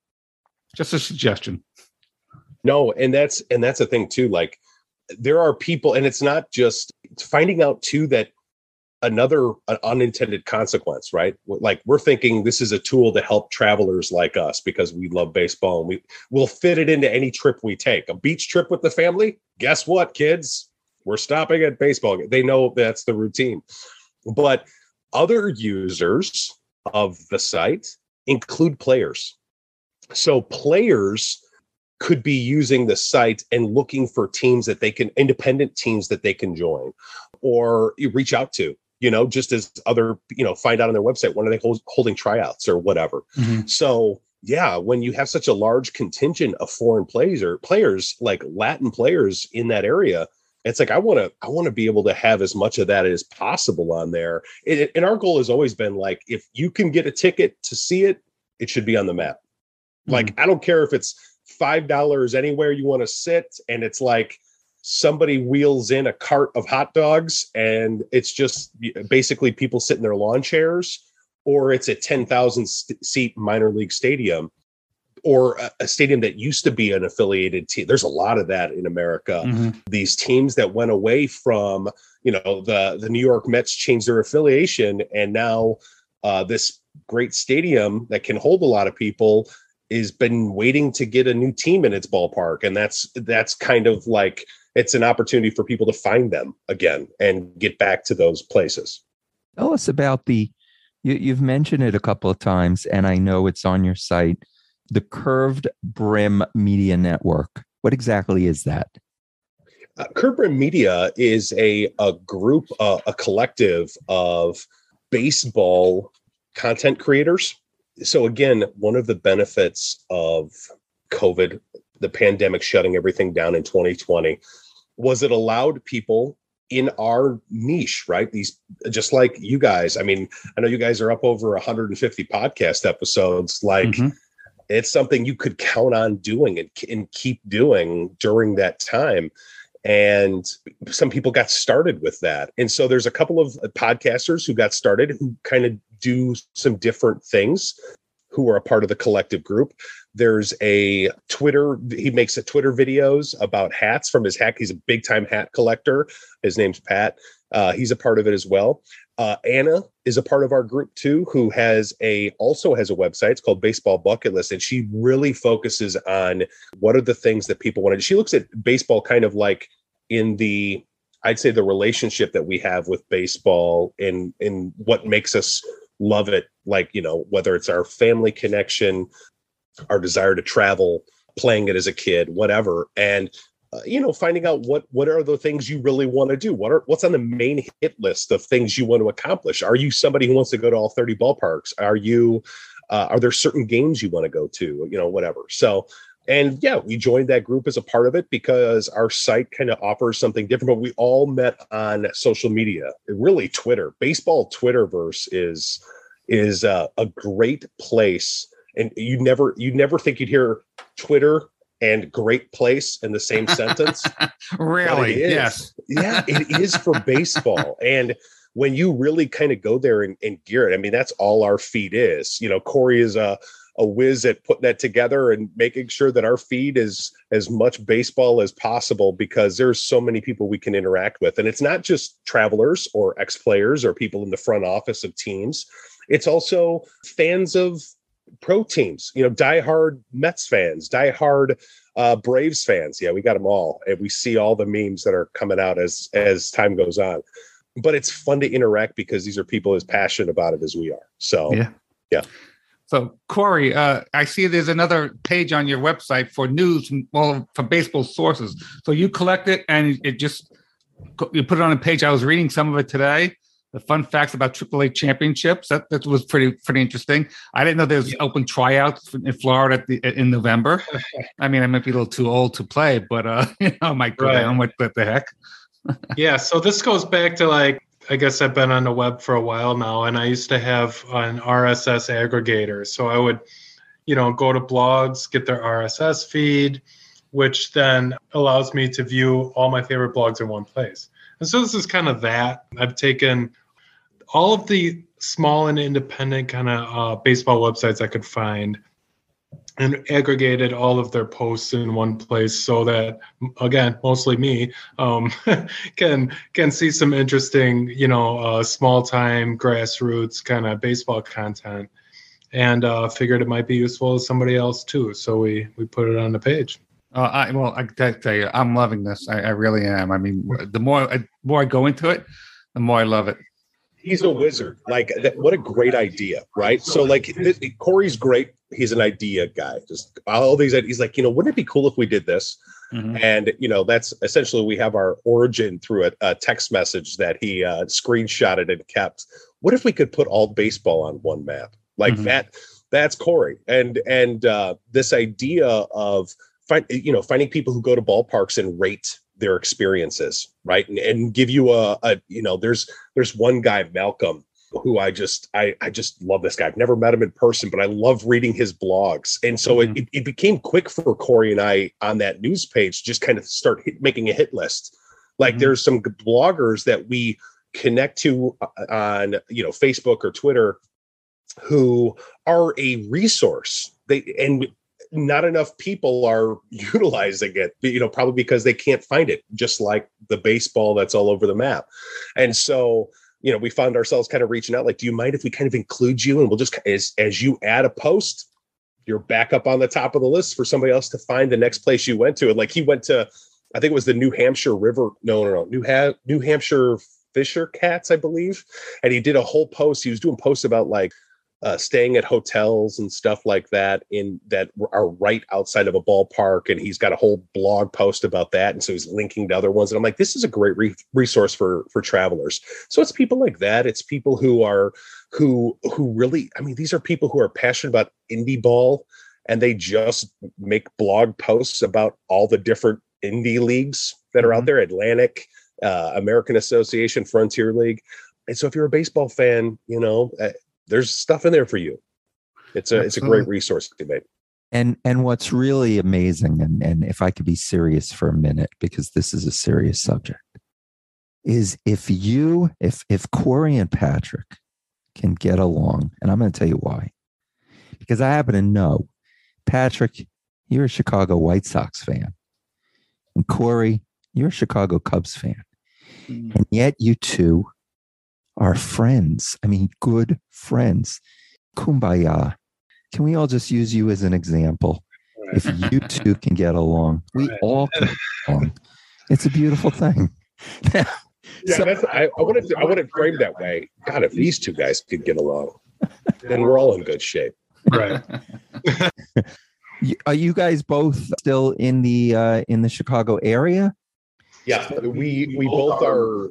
Just a suggestion. No, and that's and that's the thing too. Like there are people, and it's not just finding out too that another an unintended consequence, right? Like we're thinking this is a tool to help travelers like us because we love baseball and we will fit it into any trip we take. A beach trip with the family, guess what, kids? We're stopping at baseball. They know that's the routine. But other users of the site include players. So players could be using the site and looking for teams that they can independent teams that they can join or reach out to you know just as other you know find out on their website when are they hold, holding tryouts or whatever. Mm-hmm. So yeah when you have such a large contingent of foreign players or players like latin players in that area it's like i want to i want to be able to have as much of that as possible on there. And, and our goal has always been like if you can get a ticket to see it it should be on the map. Like mm-hmm. i don't care if it's five dollars anywhere you want to sit and it's like somebody wheels in a cart of hot dogs and it's just basically people sit in their lawn chairs or it's a 10,000 st- seat minor league stadium or a, a stadium that used to be an affiliated team there's a lot of that in america Mhm. these teams that went away from you know the the new york mets changed their affiliation and now uh, this great stadium that can hold a lot of people is been waiting to get a new team in its ballpark and that's that's kind of like it's an opportunity for people to find them again and get back to those places Tell us about the you, you've mentioned it a couple of times, and I know it's on your site, the Curved Brim Media Network. What exactly is that? uh, Curved Brim Media is a a group, uh, a collective of baseball content creators. So again, one of the benefits of COVID, the pandemic shutting everything down in 2020, was it allowed people in our niche, right? These just like you guys. I mean, I know you guys are up over 150 podcast episodes. Like Mhm. it's something you could count on doing and, and keep doing during that time and some people got started with that. And so there's a couple of podcasters who got started who kind of do some different things who are a part of the collective group. There's a twitter he makes a twitter videos about hats from his hat he's a big time hat collector. His name's pat. Uh, he's a part of it as well uh, Anna is a part of our group too, who has a also has a website. It's called Baseball Bucket List, and she really focuses on what are the things that people want to. She looks at baseball kind of like in the, I'd say the relationship that we have with baseball and in what makes us love it. Like you know whether it's our family connection, our desire to travel, playing it as a kid, whatever, and uh, you know finding out what what are the things you really want to do? What are what's on the main hit list of things you want to accomplish? Are you somebody who wants to go to all 30 ballparks? Are you uh, are there certain games you want to go to you know whatever? So and yeah we joined that group as a part of it because our site kind of offers something different but we all met on social media really twitter. Baseball twitterverse is is uh, a great place and you never you never think you'd hear twitter and great place in the same sentence. really? Yes. yeah, it is for baseball. And when you really kind of go there and, and, gear it, I mean, that's all our feed is. You know, Corey is a, a whiz at putting that together and making sure that our feed is as much baseball as possible because there's so many people we can interact with. And it's not just travelers or ex players or people in the front office of teams. It's also fans of pro teams, you know, diehard Mets fans, diehard uh, Braves fans. Yeah, we got them all, and we see all the memes that are coming out as as time goes on. But it's fun to interact because these are people as passionate about it as we are. So yeah, yeah. So Corey, uh, I see there's another page on your website for news from well from baseball sources. So you collect it and it just you put it on a page. I was reading some of it today the fun facts about AAA championships. That, that was pretty pretty interesting. I didn't know there was open tryouts in Florida the, in November. I mean, I might be a little too old to play, but uh, you know, go right. down. What, what the heck? yeah. So this goes back to like I guess I've been on the web for a while now, and I used to have an RSS aggregator. So I would, you know, go to blogs, get their RSS feed, which then allows me to view all my favorite blogs in one place. And so this is kind of that. I've taken all of the small and independent kind of uh, baseball websites I could find and aggregated all of their posts in one place so that again mostly me um, can can see some interesting you know uh, small time grassroots kind of baseball content. And uh, figured it might be useful to somebody else too. So we we put it on the page uh, I, well, I tell you, I'm loving this. I, I really am. I mean, the more, the more I go into it, the more I love it he's a wizard. Like that, what a great idea, right? So like this, Corey's great. He's an idea guy. Just all these He's like, you know, wouldn't it be cool if we did this? Mm-hmm. And you know, that's essentially we have our origin through a, a text message that he uh, screenshotted and kept. What if we could put all baseball on one map like mm-hmm. that? That's Corey. And and uh, this idea of find you know finding people who go to ballparks and rate their experiences right and, and give you a, a you know there's there's one guy malcolm who I just I I just love this guy. I've never met him in person, but I love reading his blogs. And so mm-hmm. it, it became quick for Corey and I on that news page just kind of start hit, making a hit list. Like mm-hmm. there's some bloggers that we connect to uh, on you know Facebook or Twitter who are a resource. They and not enough people are utilizing it you know probably because they can't find it just like the baseball that's all over the map. And so you know we found ourselves kind of reaching out like do you mind if we kind of include you and we'll just as as you add a post you're back up on the top of the list for somebody else to find the next place you went to. And like he went to i think it was the new hampshire river no no no new, ha- new hampshire fisher cats i believe. And he did a whole post he was doing posts about like uh, staying at hotels and stuff like that in that are right outside of a ballpark and he's got a whole blog post about that and so he's linking to other ones and i'm like this is a great re- resource for for travelers. So it's people like that. It's people who are who who really i mean these are people who are passionate about indie ball and they just make blog posts about all the different indie leagues that are out mm-hmm. there atlantic uh, american association frontier league. And so if you're a baseball fan you know uh, there's stuff in there for you. It's a Absolutely. it's a great resource to make. And and what's really amazing, and, and if I could be serious for a minute, because this is a serious subject, is if you, if if Corey and Patrick can get along, and I'm going to tell you why. Because I happen to know, Patrick, you're a Chicago White Sox fan. And Corey, you're a Chicago Cubs fan. Mm. And yet you two are friends. I mean, good friends. Kumbaya. Can we all just use you as an example? If you two can get along, we all can get along. It's a beautiful thing. Yeah, So- that's, I, I wouldn't I wouldn't frame that way. God, if these two guys could get along, then we're all in good shape. Right. Are you guys both still in the uh, in the Chicago area? Yeah, we we both are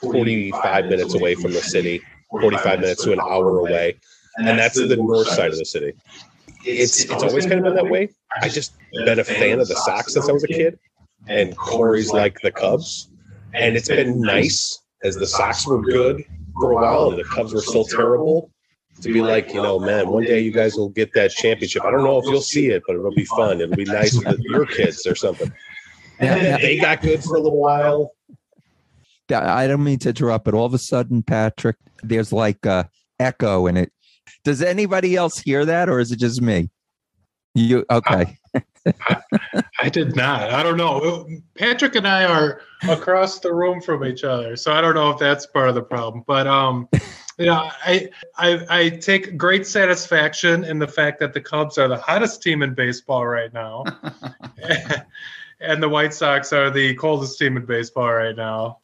45 minutes away from the city, 45 minutes to an hour away, and that's the north side of the city. It's it's always kind of been that way. I just been a fan of the Sox since I was a kid, and Corey's like the Cubs, and it's been nice as the Sox were good for a while and the Cubs were still terrible. To be like, you know, man, one day you guys will get that championship. I don't know if you'll see it, but it'll be fun. It'll be nice with your kids or something. And they got good for a little while. I don't mean to interrupt, but all of a sudden, Patrick, there's like a echo in it. Does anybody else hear that, or is it just me? You okay? I did not. I don't know. Patrick and I are across the room from each other, so I don't know if that's part of the problem. But um, you know, I I I take great satisfaction in the fact that the Cubs are the hottest team in baseball right now, and the White Sox are the coldest team in baseball right now.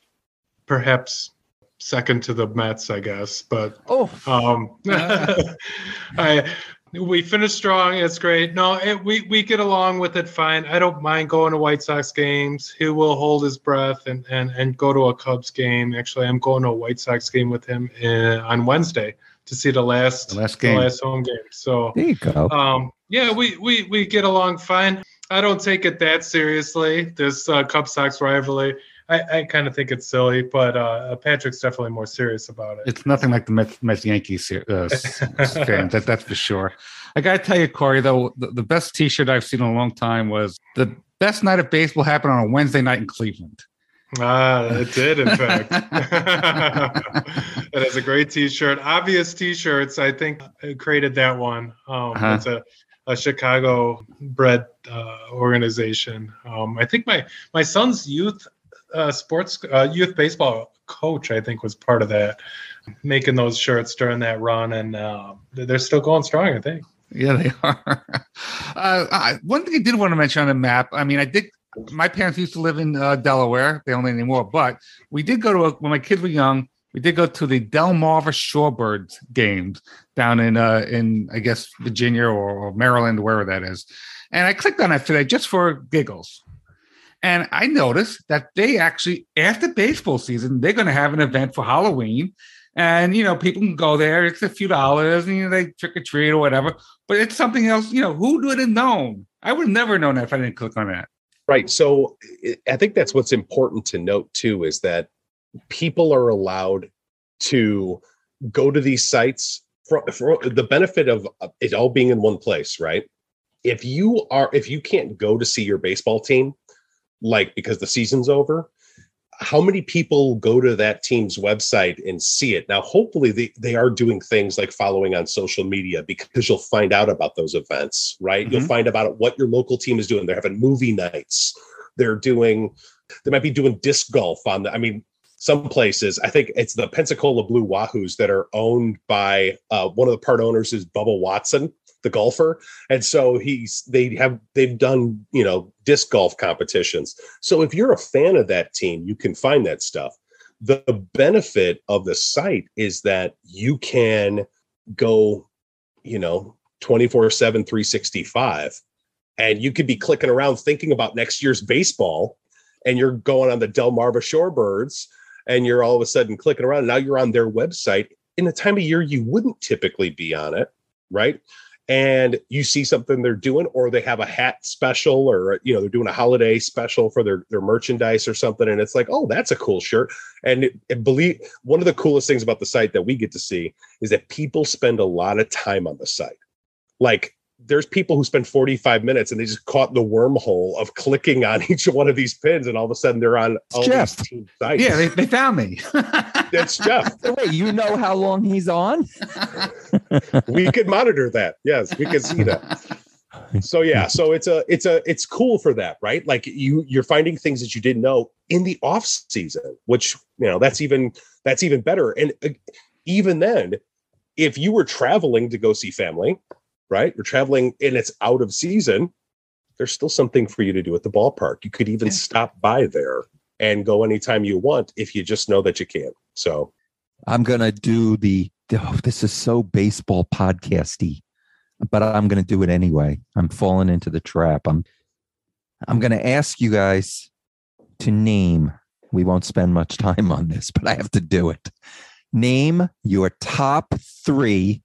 Perhaps second to the Mets, I guess. But Oh, um, I we finished strong. It's great. No, it, we we get along with it fine. I don't mind going to White Sox games. He will hold his breath and and and go to a Cubs game. Actually, I'm going to a White Sox game with him uh, on Wednesday to see the last The last the game. last home game. So there you go. um, yeah, we, we we get along fine. I don't take it that seriously. This uh, Cub Sox rivalry, I, I kind of think it's silly, but uh, Patrick's definitely more serious about it. It's nothing like the Mets, Mets Yankees uh, fans. That, that's for sure. I got to tell you, Corey, though, the, the best t shirt I've seen in a long time was the best night of baseball happened on a Wednesday night in Cleveland. Ah, it did, in fact. it has a great T-shirt. Obvious T-shirts. I think uh, created that one. Um, Uh-huh. It's a, a Chicago-bred uh, organization. Um, I think my my son's youth uh, sports uh, youth baseball coach, I think, was part of that, making those shirts during that run, and uh, they're still going strong. I think. Yeah, they are. Uh, I, one thing I did want to mention on the map. I mean, I did. My parents used to live in uh, Delaware. They don't live anymore, but we did go to a, when my kids were young. We did go to the Delmarva Shorebirds games down in uh, in I guess Virginia or, or Maryland, wherever that is. And I clicked on that today just for giggles. And I noticed that they actually, after baseball season, they're going to have an event for Halloween. And, you know, people can go there. It's a few dollars and, you know, they trick or treat or whatever. But it's something else. You know, who would have known? I would have never known that if I didn't click on that. Right. So I- I think that's what's important to note too is that people are allowed to go to these sites for, for the benefit of uh, it all being in one place, right? If you are if you can't go to see your baseball team like because the season's over, how many people go to that team's website and see it? Now, hopefully they, they are doing things like following on social media because you'll find out about those events, right? You'll Mhm. find about what your local team is doing. They're having movie nights. They're doing, they might be doing disc golf on the, I mean, some places, I think it's the Pensacola Blue Wahoos that are owned by uh, one of the part owners is Bubba Watson, the golfer. And so he's, they have, they've done, you know, disc golf competitions. So if you're a fan of that team, you can find that stuff. The benefit of the site is that you can go, you know, 24 7, 365, and you could be clicking around thinking about next year's baseball, and you're going on the Del Delmarva Shorebirds, and you're all of a sudden clicking around. Now you're on their website in a time of year you wouldn't typically be on it, right? And you see something they're doing or they have a hat special or you know they're doing a holiday special for their their merchandise or something and it's like oh that's a cool shirt. And it, it believe one of the coolest things about the site that we get to see is that people spend a lot of time on the site. Like there's people who spend 45 minutes and they just caught the wormhole of clicking on each one of these pins, and all of a sudden they're on all Jeff. these team sites. Yeah, they, they found me. That's Jeff. Wait, you know how long he's on? we could monitor that. Yes, we can see that. So yeah, so it's a it's a it's cool for that, right? Like you you're finding things that you didn't know in the off season, which you know that's even that's even better. And uh, even then, if you were traveling to go see family, right? You're traveling and it's out of season, there's still something for you to do at the ballpark. You could even Yeah. stop by there and go anytime you want if you just know that you can. So I'm gonna do the. Oh, this is so baseball podcasty, but I'm gonna do it anyway. I'm falling into the trap. I'm. I'm gonna ask you guys to name. We won't spend much time on this, but I have to do it. Name your top three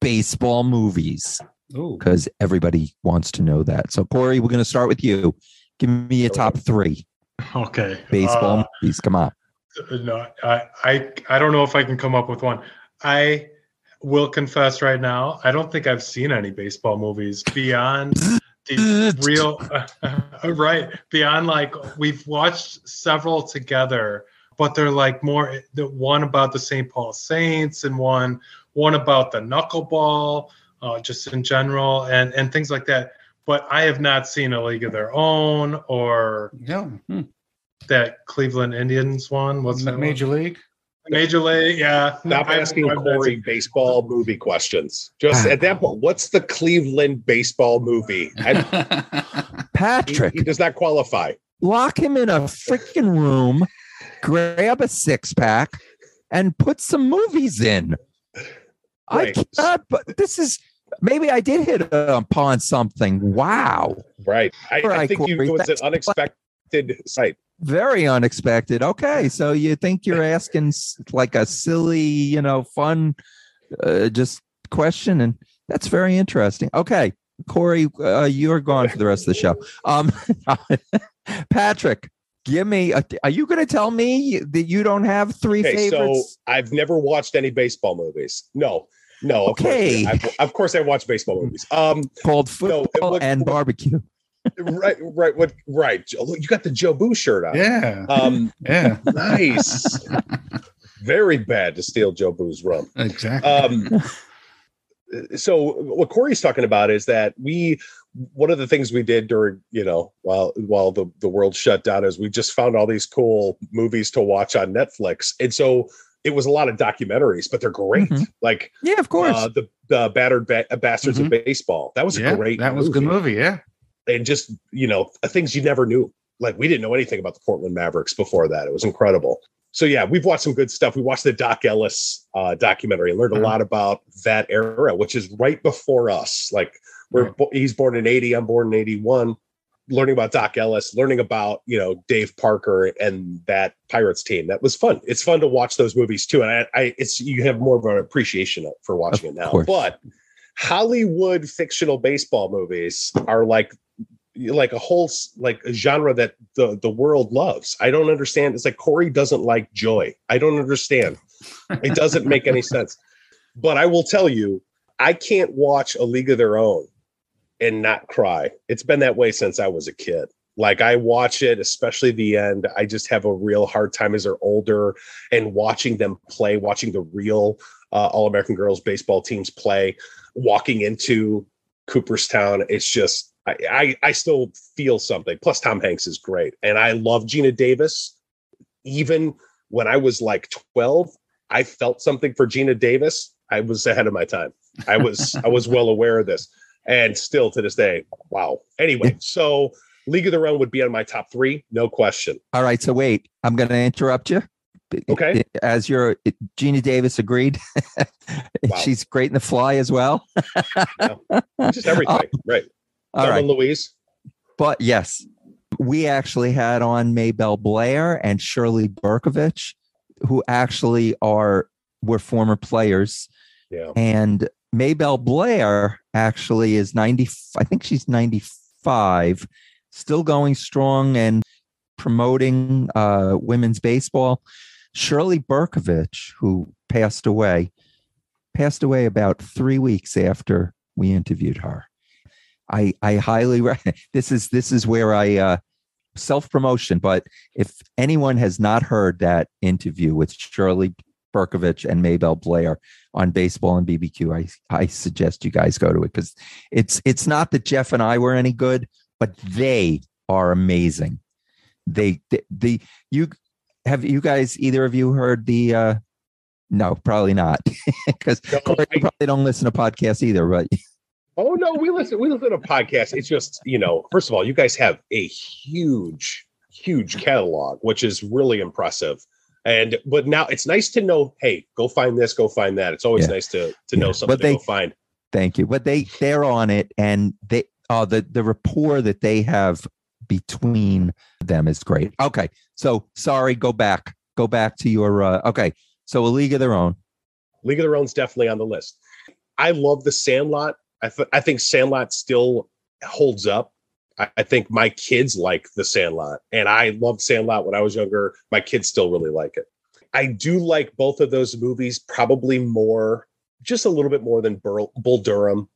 baseball movies because everybody wants to know that. So, Corey, we're going to start with you. Give me your top three Okay. baseball Uh, movies. Come on. no, I, I I don't know if I can come up with one. I will confess right now, I don't think I've seen any baseball movies beyond the real right beyond like we've watched several together, but they're like more the one about the St. Paul Saints and one one about the knuckleball, uh, just in general, and and things like that. But I have not seen a League of Their Own or Yeah. Hmm. that Cleveland Indians one. What's that? Major one? League? Major League, yeah. Stop I- asking I- Corey baseball movie questions. Just Ah. at that point, what's the Cleveland baseball movie? I, he, Patrick, he does not qualify. lock him in a freaking room, grab a six pack, and put some movies in. Right. I cannot, but this is maybe I did hit upon something. Wow. Right. I, All I right, think you, it was an unexpected sight. Very unexpected. Okay. So you think you're asking like a silly, you know, fun, uh, just question. And that's very interesting. Okay. Corey, uh, you're gone for the rest of the show. Um, Patrick, give me, a, are you going to tell me that you don't have three Okay, so? I've never watched any baseball movies. No, no. Of Okay. Course, I, of course, I watch baseball movies. Um, called no, it football would- and barbecue. right, right. What? Right. Look, You got the Jobu shirt on. Yeah. Um, Yeah. nice. Very bad to steal Jobu's rum. Exactly. um so what corey's talking about is that we one of the things we did during you know while while the the world shut down is we just found all these cool movies to watch on netflix and so it was a lot of documentaries but they're great Mhm. like Yeah, of course. uh, the the battered ba- bastards of baseball that was a great that was a good movie. Yeah. and just you know things you never knew like we didn't know anything about the portland mavericks before that it was incredible so yeah we've watched some good stuff we watched the doc ellis uh, documentary and learned a Mhm. lot about that era which is right before us like we're Right. he's born in 80 i'm born in 81 learning about doc ellis learning about you know dave parker and that pirates team. That was fun. It's fun to watch those movies too and i, I it's you have more of an appreciation for watching Of it now. course. but hollywood fictional baseball movies are like like a whole like a genre that the the world loves. I don't understand. It's like corey doesn't like joy. I don't understand. It doesn't make any sense. But i will tell you i can't watch a league of their own and not cry. It's been that way since i was a kid. Like i watch it especially the end. I just have a real hard time as they're older and watching them play watching the real uh, all-american girls baseball teams play walking into cooperstown. It's just I, I i still feel something. Plus tom hanks is great and i love geena davis. Even when i was like 12 i felt something for geena davis. I was ahead of my time. I was i was well aware of this and still to this day wow anyway so league of their own would be on my top three no question All right. So wait, I'm going to interrupt you. Okay. As your Geena Davis agreed, Wow. she's great in the fly as well. just everything right All Thelma right. louise But yes, we actually had on Maybelle Blair and Shirley Burkovich, who actually are were former players. And Maybelle Blair actually is 90, I think she's 95, still going strong and promoting uh, women's baseball. Shirley Burkovich, who passed away, passed away about three weeks after we interviewed her. I I highly this is this is where I uh, self promotion. But if anyone has not heard that interview with Shirley Burkovich and Maybelle Blair on baseball and BBQ, I I suggest you guys go to it because it's it's not that Jeff and I were any good, but they are amazing. They the, the you have you guys either of you heard the uh no probably not because No, I- probably don't listen to podcasts either but Oh no, we listen. We listen to podcasts. It's just you know, first of all, you guys have a huge, huge catalog, which is really impressive. And but now it's nice to know. Hey, go find this. Go find that. It's always Yeah. nice to to Yeah. know something But they- to go find. thank you but they they're on it and they oh the the rapport that they have between them is great okay so sorry go back go back to your uh okay so a league of their own League of Their Own's definitely on the list. I love the Sandlot. I th- I think Sandlot still holds up. I, I think my kids like the Sandlot, and I loved Sandlot when I was younger. My kids still really like it. I do like both of those movies, probably more, just a little bit more than Burl, Bull Durham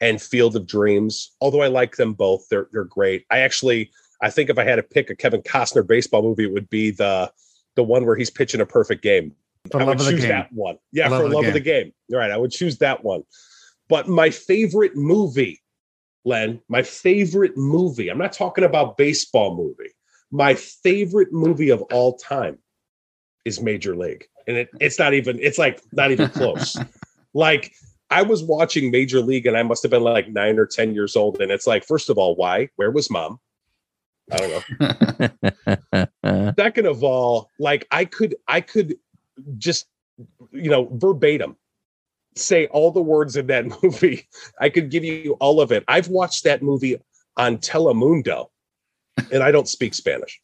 and Field of Dreams. Although I like them both, they're they're great. I actually, I think if I had to pick a Kevin Costner baseball movie, it would be the the one where he's pitching a perfect game. For I would choose that one. Yeah, Love for love of the game. All right, I would choose that one. But my favorite movie, Len, my favorite movie. I'm not talking about baseball movie. My favorite movie of all time is Major League, and it, it's not even. It's like not even close. like I was watching Major League, and I must have been like nine or ten years old, and it's like, first of all, why? Where was mom? I don't know second of all like i could i could just you know verbatim say all the words in that movie i could give you all of it i've watched that movie on telemundo and i don't speak spanish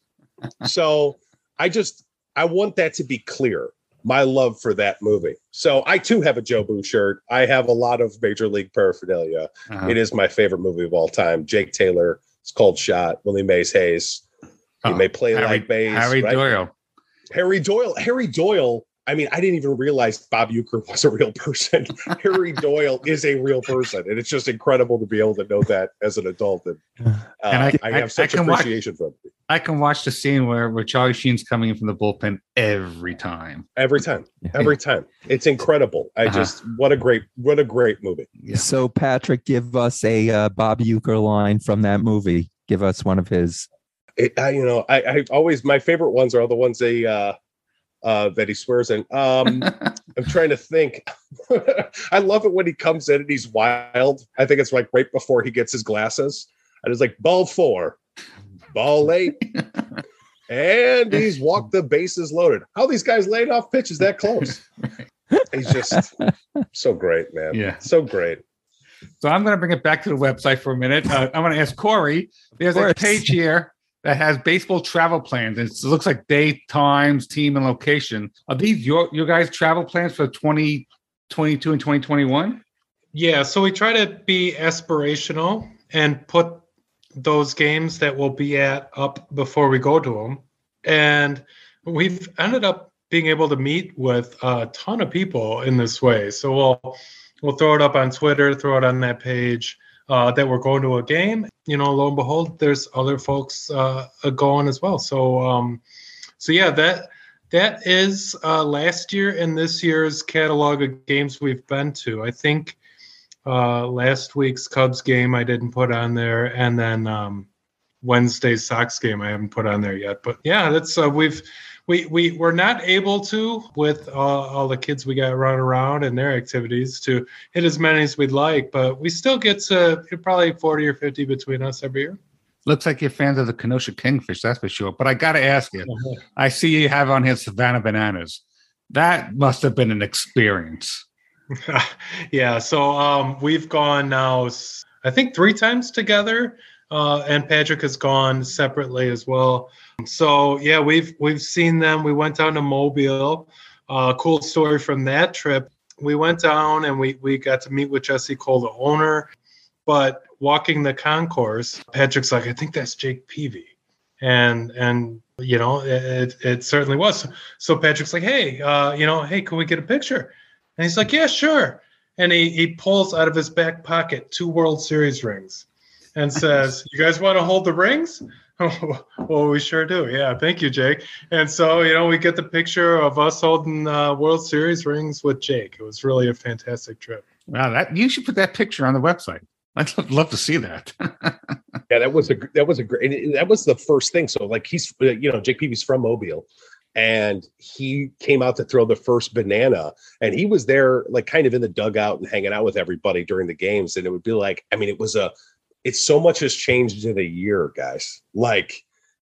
so i just i want that to be clear my love for that movie so i too have a jobu shirt i have a lot of major league paraphernalia Uh-huh. it is my favorite movie of all time jake taylor it's called shot willie mays hayes he Oh, may play Harry, like Mays, Harry right? Doyle. Harry Doyle. Harry Doyle. I mean, I didn't even realize Bob Uecker was a real person. Harry Doyle is a real person, and it's just incredible to be able to know that as an adult. And, uh, And I- I, I- have such I can watch- appreciation for him I can watch the scene where, where Charlie Sheen's coming in from the bullpen every time. every time. Every time, it's incredible. I Uh-huh. just what a great what a great movie. Yeah. so patrick give us a uh, bob uecker line from that movie give us one of his It, I, you know, I, I always my favorite ones are the ones they uh, uh, that he swears in. Um, I'm trying to think. I love it when he comes in and he's wild. I think it's like right before he gets his glasses. And it's like ball four, ball eight, and he's walked the bases loaded. How these guys laid off pitches that close? He's just so great, man. Yeah. So great. So I'm going to bring it back to the website for a minute. Uh, I'm going to ask Corey. There's a page here that has baseball travel plans. It looks like date, times, team, and location. Are these your your guys' travel plans for 2022 and 2021? Yeah, so we try to be aspirational and put those games that we'll be at up before we go to them. And we've ended up being able to meet with a ton of people in this way. So we'll we'll throw it up on Twitter, throw it on that page uh, that we're going to a game. You know, lo and behold, there's other folks uh, going as well. So um, so yeah, that that is uh, last year and this year's catalog of games we've been to. I think uh, last week's Cubs game I didn't put on there, and then um, Wednesday's Sox game I haven't put on there yet. But yeah, that's uh, we've we we we're not able to with uh, all the kids we got running around and their activities to hit as many as we'd like, but we still get to probably forty or fifty between us every year. Looks like you're fans of the Kenosha Kingfish, that's for sure. But I got to ask you, I see you have on here Savannah Bananas. That must have been an experience. yeah, so um, we've gone now, i think three times together, uh, and Patrick has gone separately as well. So yeah, we've we've seen them. We went down to Mobile. Uh, cool story from that trip. We went down and we we got to meet with Jesse Cole, the owner. But walking the concourse, Patrick's like, I think that's Jake Peavy, and and you know it, it certainly was. So Patrick's like, hey, uh, you know, hey, can we get a picture? And he's like, yeah, sure. And he, he pulls out of his back pocket two World Series rings. And says, "You guys want to hold the rings?" well, we sure do. Yeah, thank you, Jake. And so, you know, we get the picture of us holding uh, World Series rings with Jake. It was really a fantastic trip. Wow, that you should put that picture on the website. I'd love, love to see that. Yeah, that was a that was a great. and That was the first thing. So like he's uh, you know Jake Peavy's from Mobile, and he came out to throw the first banana, and he was there like kind of in the dugout and hanging out with everybody during the games. And it would be like, I mean, it was a. It's so much has changed in a year, guys. Like,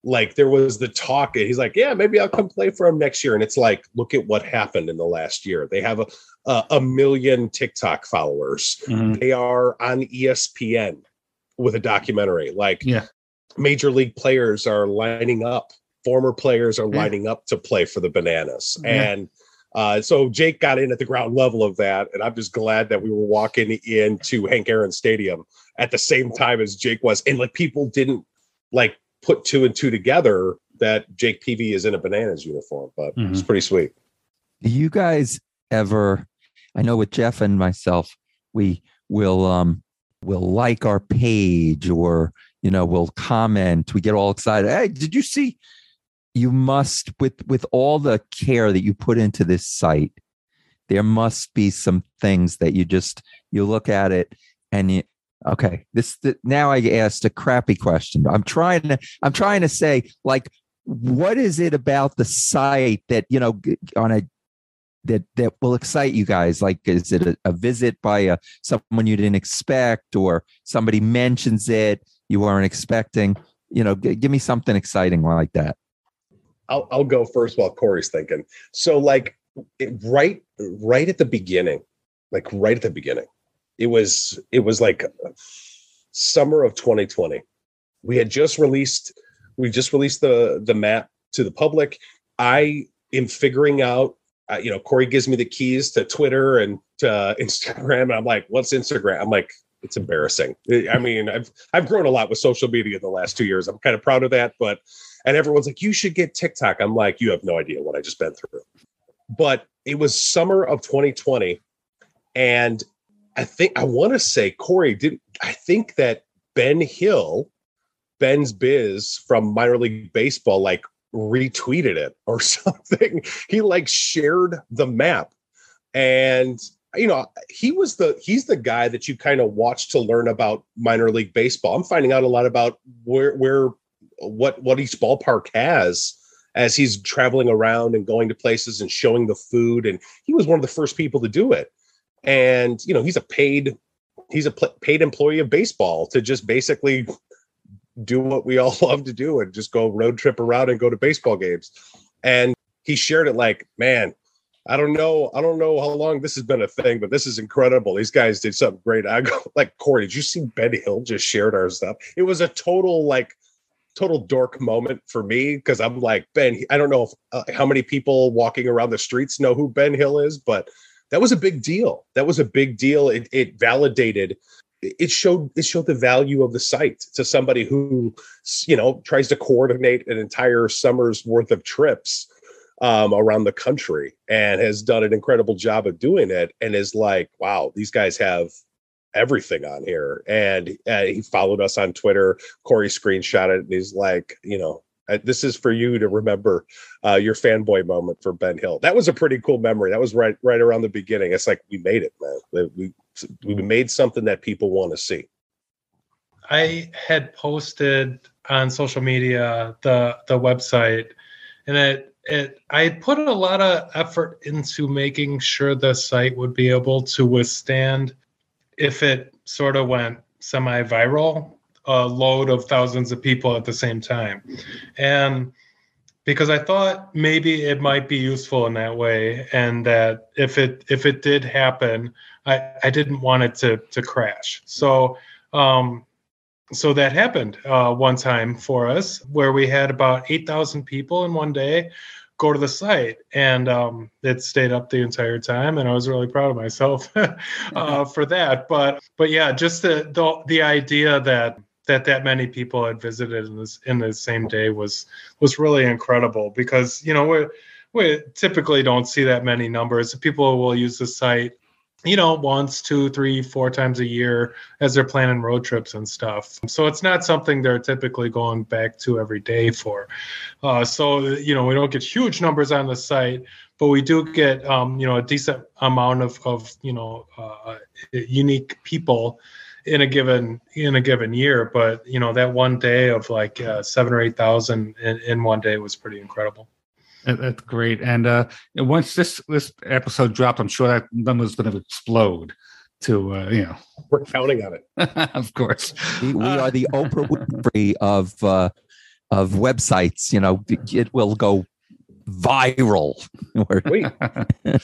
like there was the talk. and He's like, yeah, maybe I'll come play for him next year. And it's like, look at what happened in the last year. They have a a, a million TikTok followers. Mhm. They are on ESPN with a documentary. Like Yeah. major league players are lining up, former players are Yeah. lining up to play for the Bananas. Yeah. And uh, so Jake got in at the ground level of that. And I'm just glad that we were walking into Hank Aaron Stadium at the same time as Jake was. And like people didn't like put two and two together that Jake Peavy is in a Bananas uniform, but it's pretty sweet. Do you guys ever? I know with Jeff and myself, we will um will like our page or you know we'll comment. We get all excited. Hey, did you see? You must with with all the care that you put into this site. There must be some things that you just you look at it and you okay this th- now i asked a crappy question. I'm trying to i'm trying to say like what is it about the site that you know on a that that will excite you guys? Like is it a, a visit by a someone you didn't expect or somebody mentions it you weren't expecting? You know g- give me something exciting like that I'll, I'll go first while Corey's thinking. So like it, right right at the beginning, like right at the beginning, it was it was like summer of 2020. We had just released we just released the the map to the public. I am figuring out. Uh, you know, Corey gives me the keys to Twitter and to Instagram, and I'm like, "What's Instagram?" I'm like, "It's embarrassing." I mean, I've I've grown a lot with social media in the last two years. I'm kind of proud of that, but and everyone's like, you should get TikTok. I'm like, you have no idea what I just been through. But it was summer of 2020. And I think I want to say, Corey, didn't. I think that Ben Hill, Ben's Biz from minor league baseball, like retweeted it or something. He like shared the map. And you know, he was the he's the guy that you kind of watch to learn about minor league baseball. I'm finding out a lot about where where what what each ballpark has as he's traveling around and going to places and showing the food and he was one of the first people to do it and you know he's a paid he's a pl- paid employee of baseball to just basically do what we all love to do and just go road trip around and go to baseball games and he shared it like man I don't know. I don't know how long this has been a thing, but this is incredible. These guys did something great. I go like Corey. Did you see Ben Hill just shared our stuff? It was a total like total dork moment for me because I'm like Ben. I don't know if, uh, how many people walking around the streets know who Ben Hill is, but that was a big deal. That was a big deal. It, it validated. It showed it showed the value of the site to somebody who you know tries to coordinate an entire summer's worth of trips um, around the country and has done an incredible job of doing it and is like, wow, these guys have everything on here. And uh, he followed us on Twitter. Corey screenshot it and he's like, you know, uh, this is for you to remember uh, your fanboy moment for Ben Hill. That was a pretty cool memory. That was right right around the beginning. It's like we made it, man. We we made something that people want to see. I had posted on social media the the website, and it it I put a lot of effort into making sure the site would be able to withstand if it sort of went semi-viral, a load of thousands of people at the same time, and because I thought maybe it might be useful in that way, and that if it if it did happen, I I didn't want it to to crash. So. Um, so that happened uh, one time for us where we had about 8,000 people in one day go to the site. And um, it stayed up the entire time and i was really proud of myself uh, for that. But but yeah just the, the the idea that that that many people had visited in this in the same day was was really incredible because you know we we typically don't see that many numbers. People will use the site you know, once, two, three, four times a year as they're planning road trips and stuff. So it's not something they're typically going back to every day for. Uh, so, you know, we don't get huge numbers on the site, but we do get, um, you know, a decent amount of, of you know, uh, unique people in a given in a given year but you know that one day of like uh, seven or eight thousand in, in one day was pretty incredible That's great. And uh, once this this episode dropped, I'm sure that number is going to explode. To uh, you know, We're counting on it. of course. We, we Uh, are the Oprah Winfrey of uh, of websites. You know, it will go viral. Or- Wait,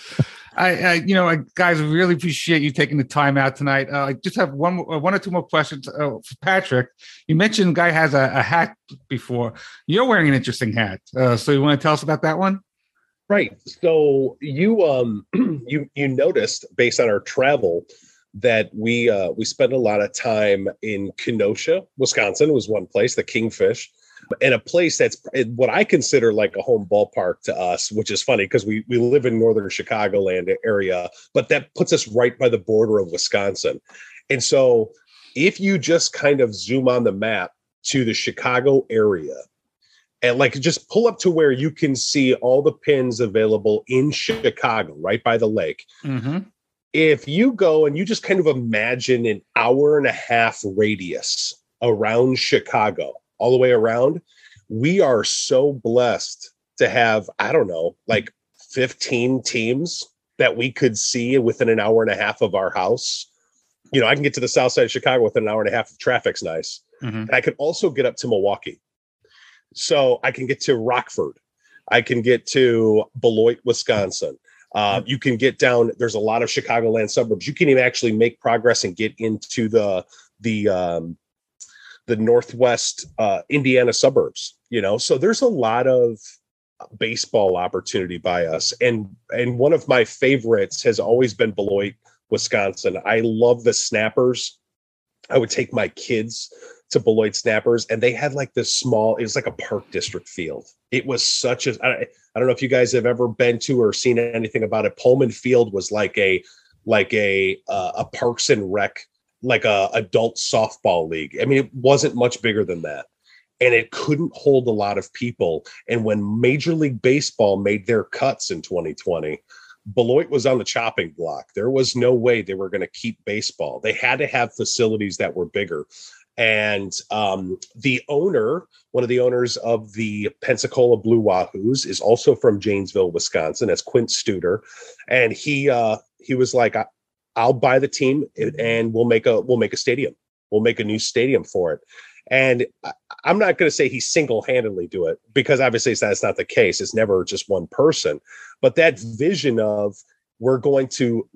I, I, you know, I, guys, I really appreciate you taking the time out tonight. Uh, I just have one, one or two more questions uh, for Patrick. You mentioned guy has a, a hat before. You're wearing an interesting hat, uh, so you want to tell us about that one? Right. So you um you you noticed based on our travel that we uh we spent a lot of time in Kenosha, Wisconsin was one place, the Kingfish, and a place that's what I consider like a home ballpark to us, which is funny because we we live in northern Chicagoland area, but that puts us right by the border of Wisconsin. And so if you just kind of zoom on the map to the Chicago area, and like just pull up to where you can see all the pins available in Chicago, right by the lake. Mm-hmm. If you go and you just kind of imagine an hour and a half radius around Chicago, all the way around, we are so blessed to have, I don't know, like 15 teams that we could see within an hour and a half of our house. You know, I can get to the south side of Chicago within an hour and a half traffic's nice. Mm-hmm. And I can also get up to Milwaukee. So I can get to Rockford. I can get to Beloit, Wisconsin. Uh, you can get down. There's a lot of Chicagoland suburbs. You can even actually make progress and get into the the um, the northwest uh, Indiana suburbs. You know, so there's a lot of baseball opportunity by us, and and one of my favorites has always been Beloit, Wisconsin. I love the Snappers. I would take my kids to Beloit Snappers, and they had like this small. It was like a park district field. It was such a. I, I don't know if you guys have ever been to or seen anything about it. Pohlman Field was like a like a uh, a Parks and Rec, like a adult softball league. I mean, it wasn't much bigger than that, and it couldn't hold a lot of people. And when Major League Baseball made their cuts in 2020. Beloit was on the chopping block. There was no way they were going to keep baseball. They had to have facilities that were bigger and um, the owner, one of the owners of the Pensacola Blue Wahoos, is also from Janesville, Wisconsin. That's Quint Studer, and he uh, he was like, "I'll buy the team and we'll make a we'll make a stadium. We'll make a new stadium for it." And I'm not going to say he single handedly do it because obviously that's not the case. It's never just one person, but that vision of we're going to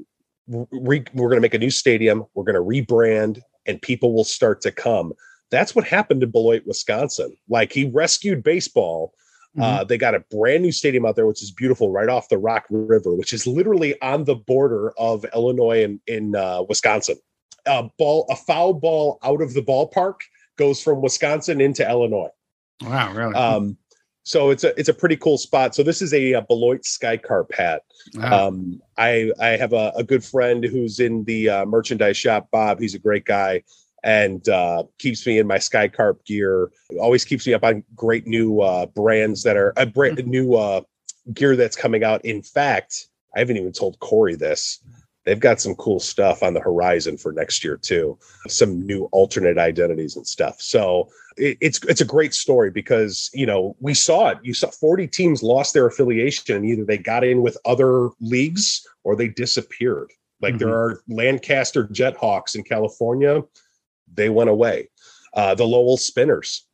re, we're going to make a new stadium, we're going to rebrand, and people will start to come. That's what happened to Beloit, Wisconsin. Like he rescued baseball. Uh, they got a brand new stadium out there, which is beautiful, right off the Rock River, which is literally on the border of Illinois and in uh, Wisconsin. A ball, a foul ball out of the ballpark goes from Wisconsin into Illinois. Wow, really? Um, so it's a it's a pretty cool spot. So this is a, a Beloit Sky Carp hat. Wow. Um, I I have a, a good friend who's in the uh, merchandise shop. Bob, he's a great guy, and uh, keeps me in my Sky Carp gear. Always keeps me up on great new uh, brands that are a brand new uh, gear that's coming out. In fact, I haven't even told Corey this. They've got some cool stuff on the horizon for next year too. Some new alternate identities and stuff. So it, it's it's a great story because you know we saw it. You saw 40 teams lost their affiliation, and either they got in with other leagues or they disappeared. Like there are Lancaster Jethawks in California, they went away. Uh, the Lowell Spinners,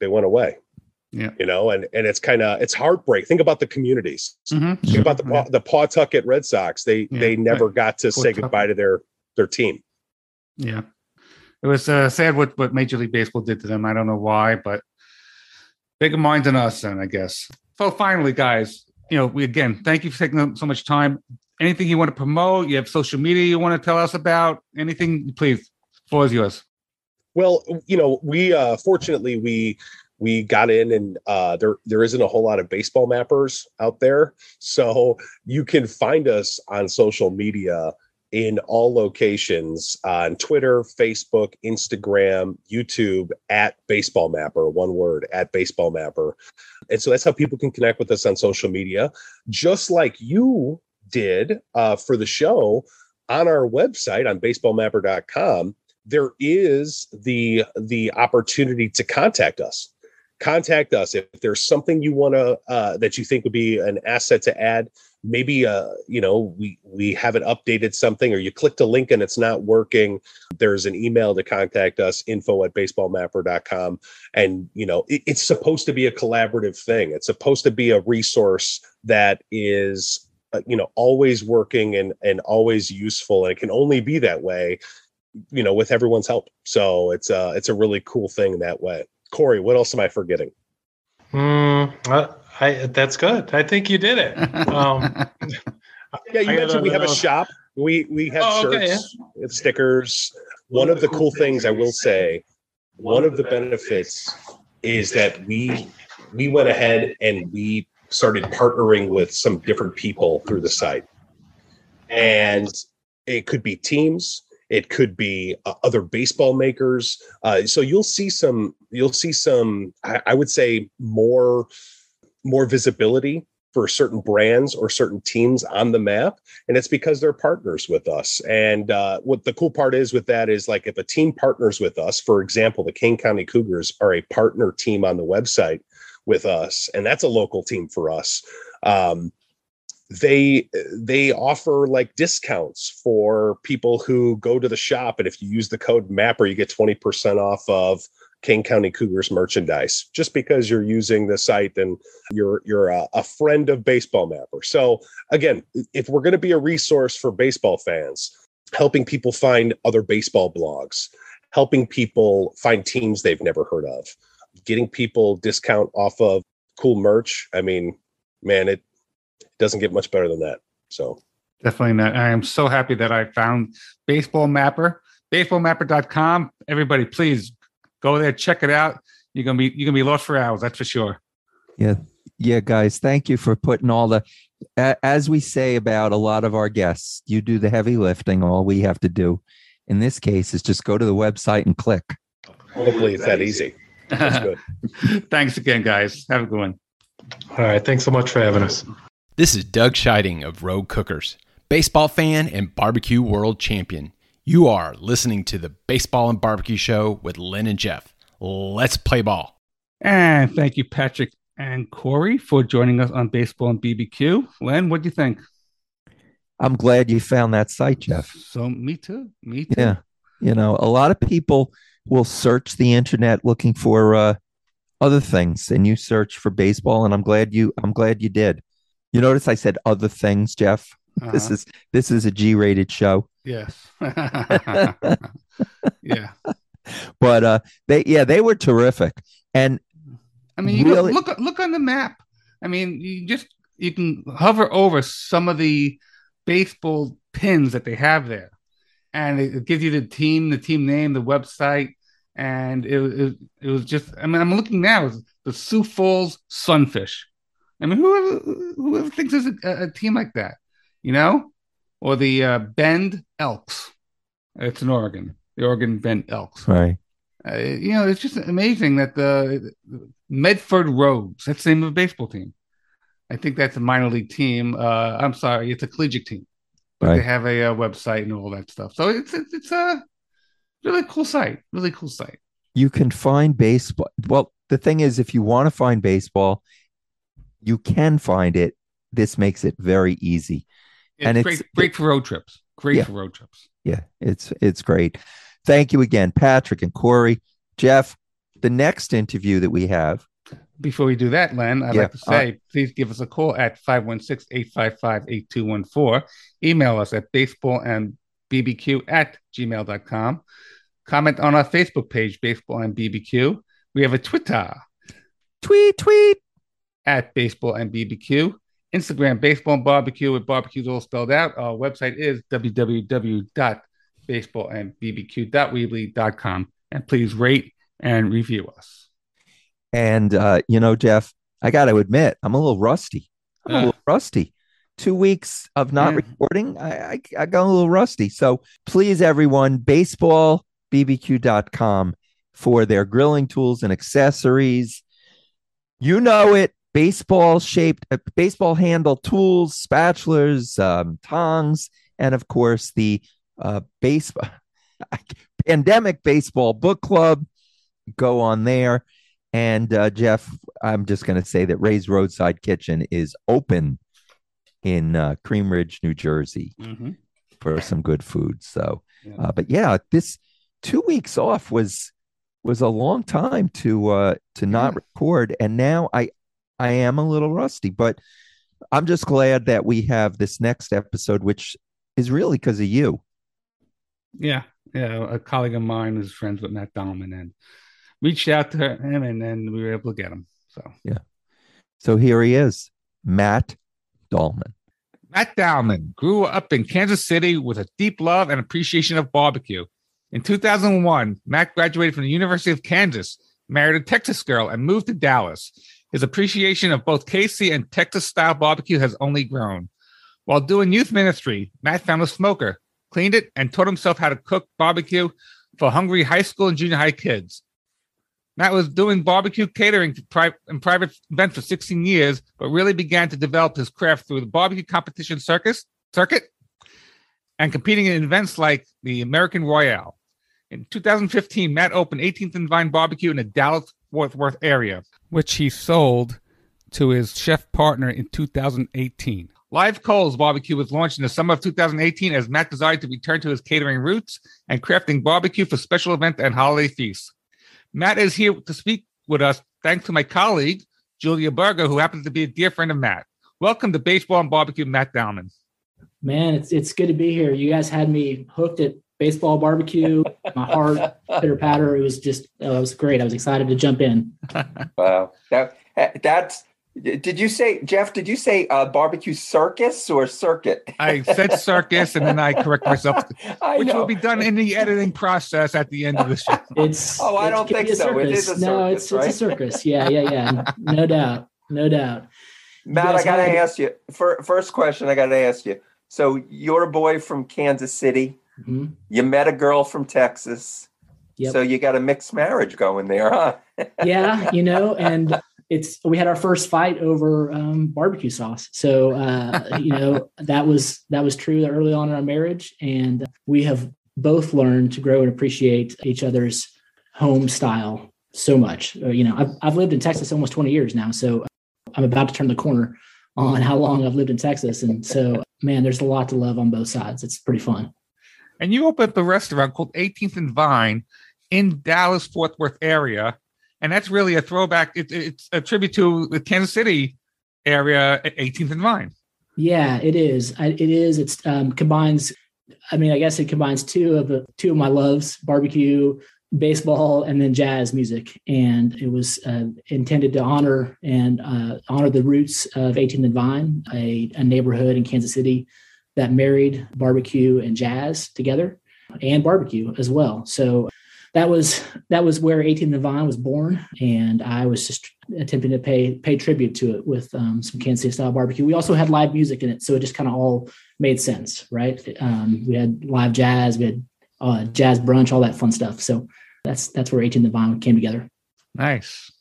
they went away. Yeah. you know, and and it's kind of it's heartbreak. Think about the communities. Mhm. Think about the Paw- the Pawtucket Red Sox. They Yeah, they never right. got to say goodbye to their their team. Yeah. It was uh, sad what, what Major League Baseball did to them. I don't know why, but bigger minds than us, then I guess. So finally, guys, you know, we again thank you for taking so much time. Anything you want to promote? You have social media you want to tell us about? Anything, please. Floor is yours. Well, you know, we uh fortunately we we got in and uh there there isn't a whole lot of baseball mappers out there. So you can find us on social media in all locations on Twitter, Facebook, Instagram, YouTube at Baseball Mapper, one word at Baseball Mapper. And so that's how people can connect with us on social media, just like you did uh, for the show on our website on baseballmapper.com. There is the the opportunity to contact us. Contact us if there's something you want to uh, that you think would be an asset to add. Maybe uh you know we we haven't updated something or you clicked a link and it's not working. There's an email to contact us info at baseballmapper.com and you know it, it's supposed to be a collaborative thing. It's supposed to be a resource that is uh, you know always working and and always useful. And it can only be that way you know with everyone's help so it's uh it's a really cool thing that way corey what else am i forgetting Hmm. I, I, that's good. I think you did it. Um, Yeah, you I mentioned we have a shop. We we have Oh, shirts, we have stickers. One of the cool things I will say, one of the benefits is that we we went ahead and we started partnering with some different people through the site, and it could be teams. It could be uh, other baseball makers. Uh, so you'll see some. You'll see some. I, I would say more more visibility for certain brands or certain teams on the map and it's because they're partners with us and uh, what the cool part is with that is like if a team partners with us for example the kane county cougars are a partner team on the website with us and that's a local team for us um, they they offer like discounts for people who go to the shop and if you use the code mapper you get 20% off of Kane County Cougars merchandise just because you're using the site and you're you're a, a friend of Baseball Mapper. So again, if we're going to be a resource for baseball fans, helping people find other baseball blogs, helping people find teams they've never heard of, getting people discount off of cool merch. I mean, man, it doesn't get much better than that. So Definitely not. I am so happy that I found Baseball Mapper, baseballmapper.com. Everybody, please go there, check it out. You're gonna be you're gonna be lost for hours, that's for sure. Yeah, yeah, guys, thank you for putting all the, as we say about a lot of our guests, you do the heavy lifting. All we have to do in this case is just go to the website and click. hopefully it's that easy. That's good. Thanks again, guys. Have a good one. all right. Thanks so much for having us. This is Doug Scheiding of Rogue Cookers, baseball fan and barbecue world champion. You are listening to the Baseball and Barbecue Show with Len and Jeff. Let's play ball. And thank you, Patrick and Corey, for joining us on Baseball and BBQ. Len, what do you think? I'm glad you found that site, Jeff. So me too. Me too. Yeah. You know, a lot of people will search the internet looking for uh, other things, and you search for baseball, and I'm glad you. I'm glad you did. You notice I said other things, Jeff. This Uh-huh. is this is a G-rated show, yes. yeah. but uh, they yeah they were terrific, and I mean, you Really? go, look look on the map. I mean, you just you can hover over some of the baseball pins that they have there, and it, it gives you the team, the team name, the website, and it, it it was just. I mean, I'm looking now. It's the Sioux Falls Sunfish. I mean, whoever whoever thinks there's a, a team like that, you know, or the uh, Bend Elks. It's in Oregon. The Oregon Bend Elks right. uh, you know, it's just amazing that the Medford Rogues, that's the name of a baseball team. I think that's a minor league team. Uh, I'm sorry, it's a collegiate team, but they have a, uh website and all that stuff. So it's it's, it's a really cool site, really cool site. you can find baseball. Well, the thing is, if you want to find baseball, you can find it. This makes it very easy. It's And great, it's- great for road trips. Great Yeah. for road trips. Yeah, it's it's great. Thank you again, Patrick and Corey, Jeff. The next interview that we have, Before we do that, Len, I'd Yeah, like to say uh, please give us a call at 516 855 8214. Email us at baseball and bbq at gmail.com. Comment on our Facebook page, Baseball and BBQ. We have a Twitter tweet tweet. At Baseball and BBQ. Instagram, Baseball and Barbecue with barbecues all spelled out. Our website is www.baseballandbbq.weebly.com. And please rate and review us. And uh, you know, Jeff, I got to admit, I'm a little rusty. I'm a Uh. little rusty. two weeks of not Yeah. recording, I, I I got a little rusty. So please, everyone, baseballbbq.com for their grilling tools and accessories. You know it. Baseball shaped, uh, baseball handle tools, spatulas, um, tongs, and of course the uh, baseball pandemic baseball book club. Go on there. And uh, Jeff, I'm just going to say that Ray's Roadside Kitchen is open in uh, Cream Ridge, New Jersey Mhm. for some good food. So, Yeah. uh, but yeah, this two weeks off was was a long time to uh, to not Yeah. record, and now I I am a little rusty, but I'm just glad that we have this next episode, which is really because of you. Yeah, yeah. A colleague of mine is friends with Matt Dallman and reached out to him, and then we were able to get him. So yeah. So here he is, Matt Dallman. Matt Dallman grew up in Kansas City with a deep love and appreciation of barbecue. In 2001, Matt graduated from the University of Kansas, married a Texas girl, and moved to Dallas. His appreciation of both KC and Texas style barbecue has only grown. While doing youth ministry, Matt found a smoker, cleaned it, and taught himself how to cook barbecue for hungry high school and junior high kids. Matt was doing barbecue catering in private events for 16 years, but really began to develop his craft through the barbecue competition circus circuit and competing in events like the American Royal. In 2015, Matt opened 18th and Vine Barbecue in the Dallas Fort Worth area, which he sold to his chef partner in 2018. Live Coals Barbecue was launched in the summer of 2018 as Matt desired to return to his catering roots and crafting barbecue for special events and holiday feasts. Matt is here to speak with us thanks to my colleague, Julia Berger, who happens to be a dear friend of Matt. Welcome to Baseball and Barbecue, Matt Dallman. Man, it's it's good to be here. You guys had me hooked at baseball barbecue. My heart pitter patter. It was just oh, it was great. I was excited to jump in. Wow, that that's. Did you say Jeff? Did you say uh, barbecue circus or circuit? I said circus and then I correct myself, I which know. will be done in the editing process at the end of the show. It's Oh, I don't think be a so. It is circus. a no, circus, it's right? it's a circus. Yeah, yeah, yeah. No doubt, no doubt. Matt, guys I gotta had- ask you. For, first question, I gotta ask you. So you're a boy from Kansas City. Mhm. You met a girl from Texas. Yep. So you got a mixed marriage going there, huh? yeah, you know, and it's we had our first fight over um, barbecue sauce. So uh, you know that was that was true early on in our marriage, and we have both learned to grow and appreciate each other's home style so much. Uh, you know, I've I've lived in Texas almost twenty years now, so I'm about to turn the corner on how long I've lived in Texas, and so man, there's a lot to love on both sides. It's pretty fun. And you opened up a restaurant called 18th and Vine in Dallas, Fort Worth area. And that's really a throwback. It, it's a tribute to the Kansas City area, 18th and Vine. Yeah, it is. It is. It's um, combines. I mean, I guess it combines two of the two of my loves: barbecue, baseball, and then jazz music. And it was uh, intended to honor and uh, honor the roots of 18th and Vine, a, a neighborhood in Kansas City that married barbecue and jazz together, and barbecue as well. So that was that was where 18th and Vine was born, and I was just attempting to pay pay tribute to it with um, some Kansas City style barbecue. We also had live music in it, so it just kind of all made sense, right? Um, we had live jazz, we had uh, jazz brunch, all that fun stuff. So that's that's where 18th and Vine came together. Nice.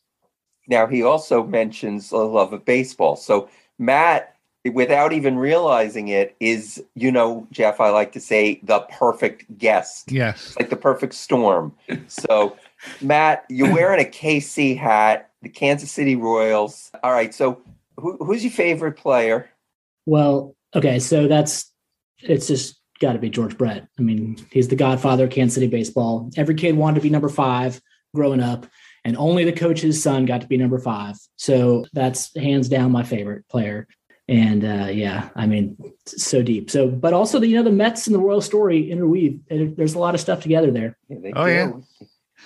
Now he also mentions a love of baseball. So Matt, without even realizing it, is you know Jeff. I like to say the perfect guest, Yes. like the perfect storm. So Matt, you're wearing a KC hat, the Kansas City Royals. All right. So who, who's your favorite player? Well, okay, so that's it's just got to be George Brett. I mean, he's the godfather of Kansas City baseball. Every kid wanted to be number five growing up, and only the coach's son got to be number five. So that's hands down my favorite player. And uh, yeah, I mean, so deep. So, but also the you know the Mets and the Royal story interweave. and There's a lot of stuff together there. they Oh, yeah.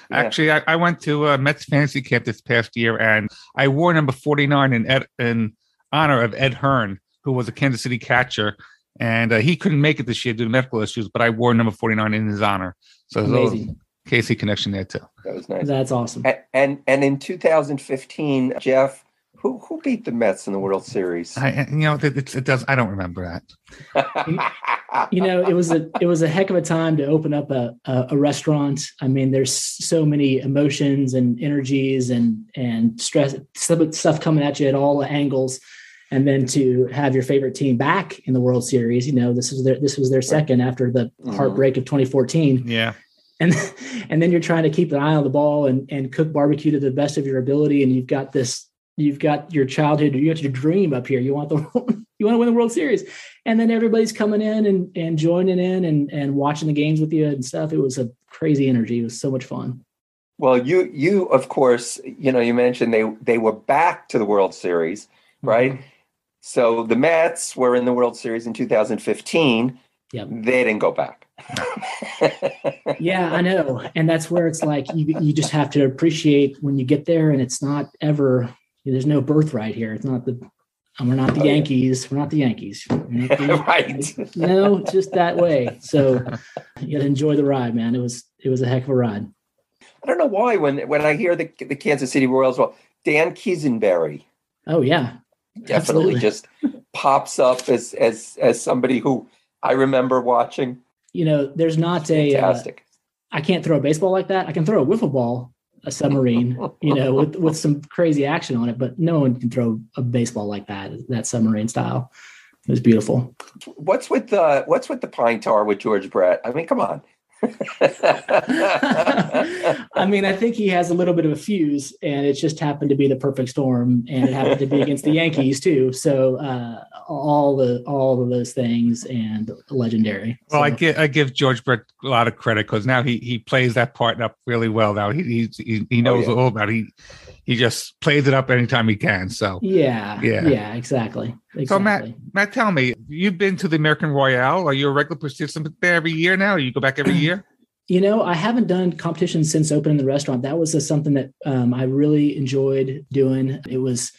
Yeah. Actually, I, I went to uh, Mets fantasy camp this past year, and I wore number forty nine in Ed, in honor of Ed Hearn, who was a Kansas City catcher, and uh, he couldn't make it this year due to medical issues. But I wore number forty nine in his honor. So there's Amazing. KC connection there too. that was nice. That's awesome. A- And and in 2015, Jeff, who Who who beat the Mets in the World Series? I, you know, it, it, it does. I don't remember that. you know, it was a it was a heck of a time to open up a, a, a restaurant. I mean, there's so many emotions and energies and and stress stuff coming at you at all angles, and then to have your favorite team back in the World Series. You know, this was their this was their second after the mm-hmm. heartbreak of 2014. Yeah and and then you're trying to keep an eye on the ball and and cook barbecue to the best of your ability and you've got this you've got your childhood you have your dream up here you want the you want to win the world series and then everybody's coming in and and joining in and and watching the games with you and stuff it was a crazy energy it was so much fun well you you of course you know you mentioned they they were back to the world series mm-hmm. right mm-hmm. so the mets were in the world series in 2015 yep. they didn't go back yeah, I know. And that's where it's like you you just have to appreciate when you get there and it's not ever there's no birthright here. It's not the we're not the oh, Yankees. We're not the Yankees. Not the, right. No, just that way. So you gotta enjoy the ride, man. It was it was a heck of a ride. I don't know why when when I hear the the Kansas City Royals, well, Dan Quisenberry. Oh yeah. Definitely Absolutely. just pops up as as as somebody who I remember watching you know, there's not a uh, fantastic. Uh, I can't throw a baseball like that. I can throw a wiffle ball, a submarine, you know, with with some crazy action on it, but no one can throw a baseball like that, that submarine style. It was beautiful. What's with the what's with the pine tar with George Brett? I mean, come on. I mean, I think he has a little bit of a fuse, and it just happened to be the perfect storm, and it happened to be against the Yankees too. So uh, all the all of those things and legendary. Well, so, I give I give George Brett a lot of credit because now he he plays that part up really well. Now he he he knows oh, yeah. all about it. He he just plays it up anytime he can. So yeah, yeah, yeah, exactly. exactly. So Matt, Matt, tell me, you've been to the American Royal. Are you a regular participant there every year now? Or you go back every year? You know, I haven't done competitions since opening the restaurant. That was a, something that um, I really enjoyed doing. It was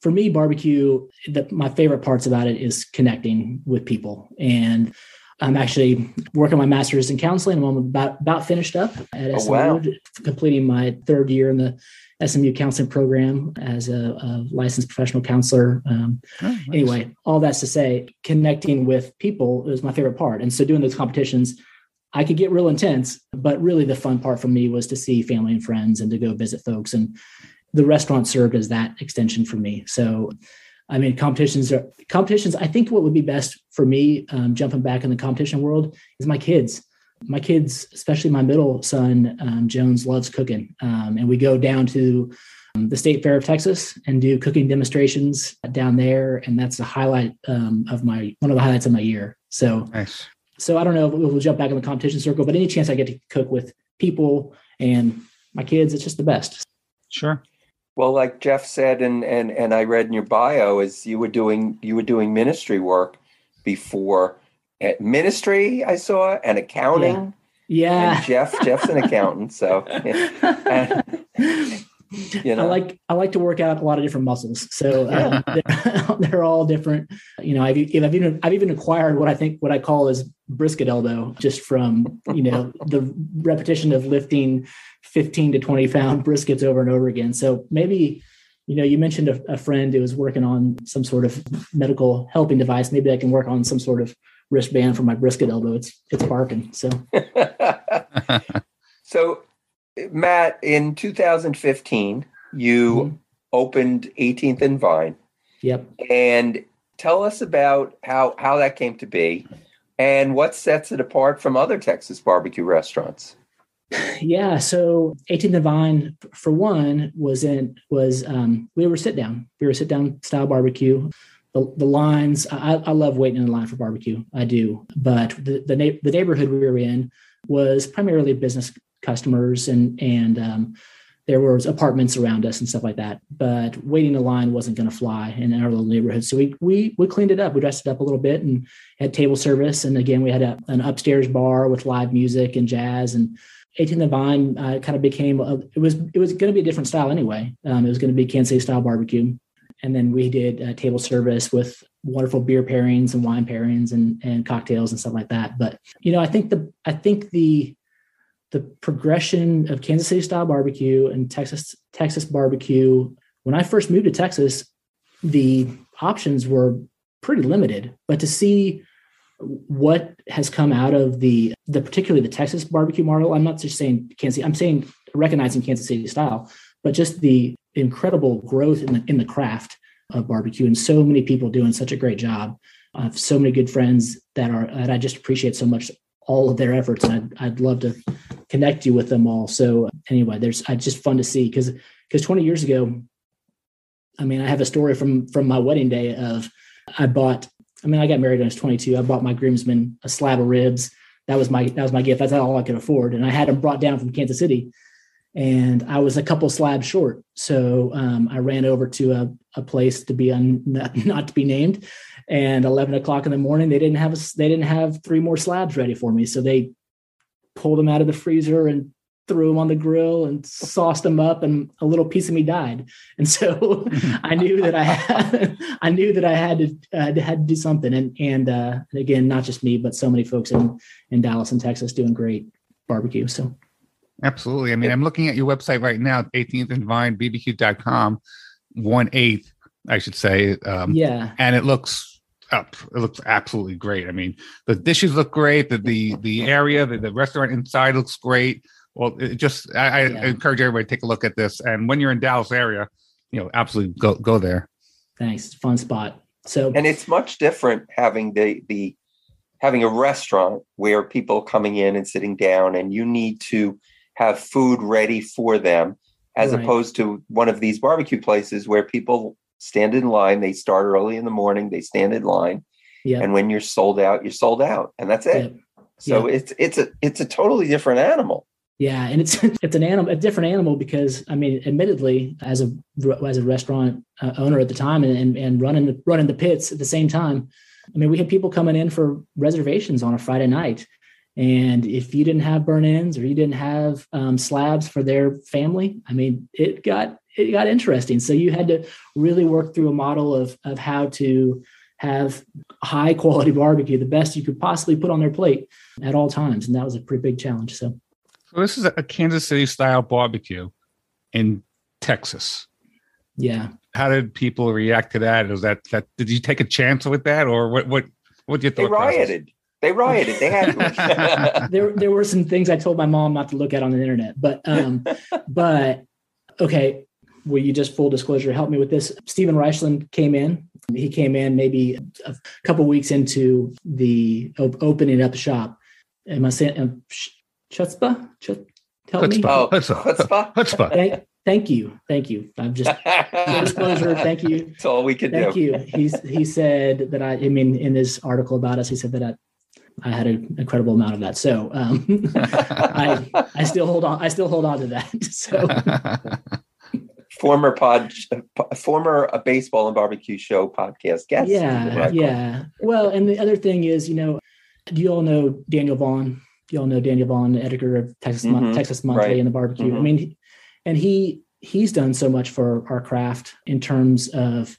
for me barbecue. The, my favorite parts about it is connecting with people and. I'm actually working my master's in counseling. I'm about about finished up at SMU, oh, wow. completing my third year in the SMU counseling program as a, a licensed professional counselor. Um, oh, nice. Anyway, all that's to say, connecting with people is my favorite part. And so doing those competitions, I could get real intense, but really the fun part for me was to see family and friends and to go visit folks. And the restaurant served as that extension for me. So, I mean, competitions are competitions. I think what would be best for me, um, jumping back in the competition world, is my kids my kids, especially my middle son, um, Jones, loves cooking. Um, and we go down to um, the State Fair of Texas and do cooking demonstrations down there. And that's the highlight um, of my, one of the highlights of my year. So, nice. so I don't know if we'll jump back in the competition circle, but any chance I get to cook with people and my kids, it's just the best. Sure. Well, like Jeff said, and and and I read in your bio, is you were doing you were doing ministry work before ministry I saw and accounting. Yeah. yeah. And Jeff, Jeff's an accountant, so yeah. you know. I like I like to work out a lot of different muscles. So um, they're, they're, all different. You know, I've, I've even I've even acquired what I think what I call is brisket elbow, just from you know the repetition of lifting 15 to 20 pound briskets over and over again. So maybe you know, you mentioned a, a friend who was working on some sort of medical helping device. Maybe I can work on some sort of wristband for my brisket elbow. It's it's barking. So So Matt, in 2015, you mm-hmm. opened 18th and Vine. Yep. And tell us about how how that came to be and what sets it apart from other Texas barbecue restaurants. Yeah, so 18th and Vine, for one, was in was um, we were sit down. We were sit down style barbecue the, the lines I, I love waiting in line for barbecue. I do. But the, the, na- the neighborhood we were in was primarily business customers and and um, there was apartments around us and stuff like that. But waiting in line wasn't going to fly in our little neighborhood. So we we we cleaned it up. We dressed it up a little bit and had table service. And again we had a, an upstairs bar with live music and jazz and 18 the Vine uh, kind of became a, it was it was going to be a different style anyway. Um, it was going to be Kansas City style barbecue, and then we did table service with wonderful beer pairings and wine pairings and, and cocktails and stuff like that. But you know, I think the I think the the progression of Kansas City style barbecue and Texas Texas barbecue. When I first moved to Texas, the options were pretty limited. But to see what has come out of the the particularly the Texas barbecue model, I'm not just saying Kansas I'm saying recognizing Kansas City style, but just the incredible growth in the in the craft of barbecue and so many people doing such a great job. I have so many good friends that are that I just appreciate so much all of their efforts and I'd, I'd love to connect you with them all. So anyway, there's it's just fun to see because because 20 years ago, I mean, I have a story from from my wedding day of I bought. I mean, I got married when I was 22. I bought my groomsmen a slab of ribs. That was my that was my gift. That's all I could afford, and I had them brought down from Kansas City, and I was a couple slabs short. So um, I ran over to a, a place to be un, not, to be named, and 11 o'clock in the morning they didn't have a, they didn't have three more slabs ready for me. So they pulled them out of the freezer and threw them on the grill and sauced them up and a little piece of me died and so i knew that i had i knew that i had to uh, had to do something and and uh again not just me but so many folks in in dallas and texas doing great barbecue so Absolutely. I mean, I'm looking at your website right now, 18th and Vine, bbq.com, one eighth, I should say. Um, yeah. And it looks up. It looks absolutely great. I mean, the dishes look great. The the, the area, the, the restaurant inside looks great. Well, it just I, I Yeah. encourage everybody to take a look at this. And when you're in Dallas area, you know, absolutely go go there. thanks fun spot so and it's much different having the the having a restaurant where people coming in and sitting down and you need to have food ready for them as Right. opposed to one of these barbecue places where people stand in line they start early in the morning they stand in line yeah and when you're sold out you're sold out and that's it. So it's it's a it's a totally different animal. Yeah, and it's it's an animal, a different animal because I mean, admittedly, as a as a restaurant uh, owner at the time and, and and running the running the pits at the same time, I mean, we had people coming in for reservations on a Friday night, and if you didn't have burnt ends or you didn't have um, slabs for their family, I mean, it got it got interesting. So you had to really work through a model of of how to have high quality barbecue, the best you could possibly put on their plate at all times, and that was a pretty big challenge. So. So this is a Kansas City style barbecue in Texas. Yeah. How did people react to that? Was that that did you take a chance with that or what what what did you they thought process? Rioted they rioted they had to there there were some things I told my mom not to look at on the internet, but um, but okay. Will you just full disclosure help me with this? Stephen Reichland came in. He came in maybe a couple weeks into the op- opening up shop. Am I saying um, sh- chutzpah? Chut- help me. oh Chutzpah. chutzpah Chutzpah. Thank, thank you, thank you. I'm just full disclosure. Thank you. that's all we could Thank do Thank you. He's he said that I. I mean, in this article about us, he said that I, I had an incredible amount of that. So um, I I still hold on. I still hold on to that. So former pod former uh, baseball and barbecue show podcast guest yeah, yeah. Well, and the other thing is, you know, do you all know Daniel Vaughn? Do you all know Daniel Vaughn, the editor of Texas Mon- Mhm, Texas Monthly right. and the Barbecue? I Mhm. mean, he- and he he's done so much for our craft in terms of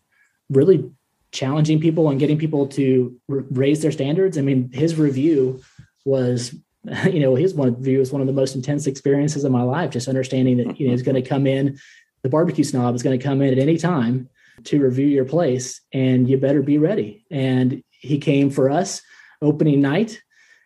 really challenging people and getting people to r- raise their standards. I mean, his review was, you know, his one review was one of the most intense experiences of my life. Just understanding that you know he's going to mm-hmm. come in, the barbecue snob is going to come in at any time to review your place, and you better be ready. And he came for us opening night.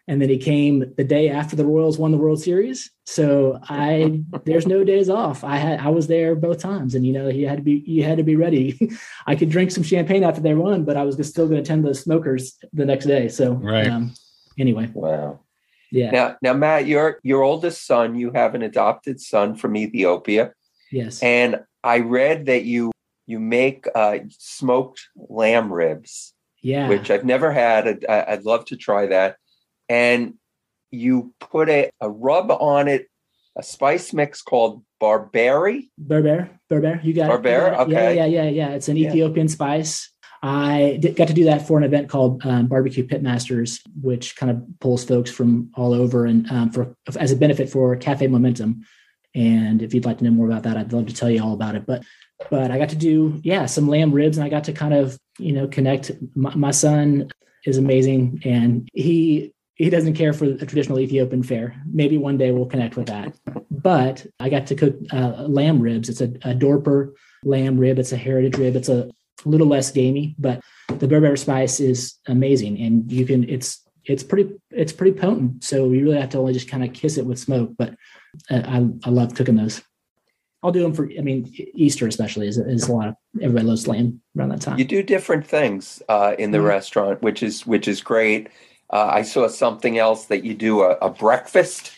And then he came the day after the Royals won the World Series. So I there's no days off. I had I was there both times, and you know he had to be you had to be ready. I could drink some champagne after they won, but I was still going to attend the smokers the next day. So Right. Um, anyway, wow yeah. now now matt your your oldest son you have an adopted son from ethiopia yes. and i read that you you make uh smoked lamb ribs yeah. which i've never had I'd, I'd love to try that and you put a, a rub on it a spice mix called barbari Berber, Berber, you got it. Berber? Okay. Yeah, yeah, yeah, yeah. It's an Yeah. Ethiopian spice. I did, got to do that for an event called um, Barbecue Pitmasters, which kind of pulls folks from all over and um, for as a benefit for Cafe Momentum. And if you'd like to know more about that, I'd love to tell you all about it. But but I got to do yeah some lamb ribs, and I got to kind of you know connect. My, my son is amazing, and he he doesn't care for a traditional Ethiopian fare. Maybe one day we'll connect with that. But I got to cook uh, lamb ribs. It's a, a Dorper lamb rib. It's a heritage rib. It's a little less gamey, but the Bear spice is amazing, and you can it's it's pretty it's pretty potent. So you really have to only just kind of kiss it with smoke. But uh, I I love cooking those. I'll do them for. I mean, Easter especially is, is a lot of everybody loves lamb around that time. You do different things uh, in the restaurant, which is which is great. Uh, I saw something else that you do a, a breakfast,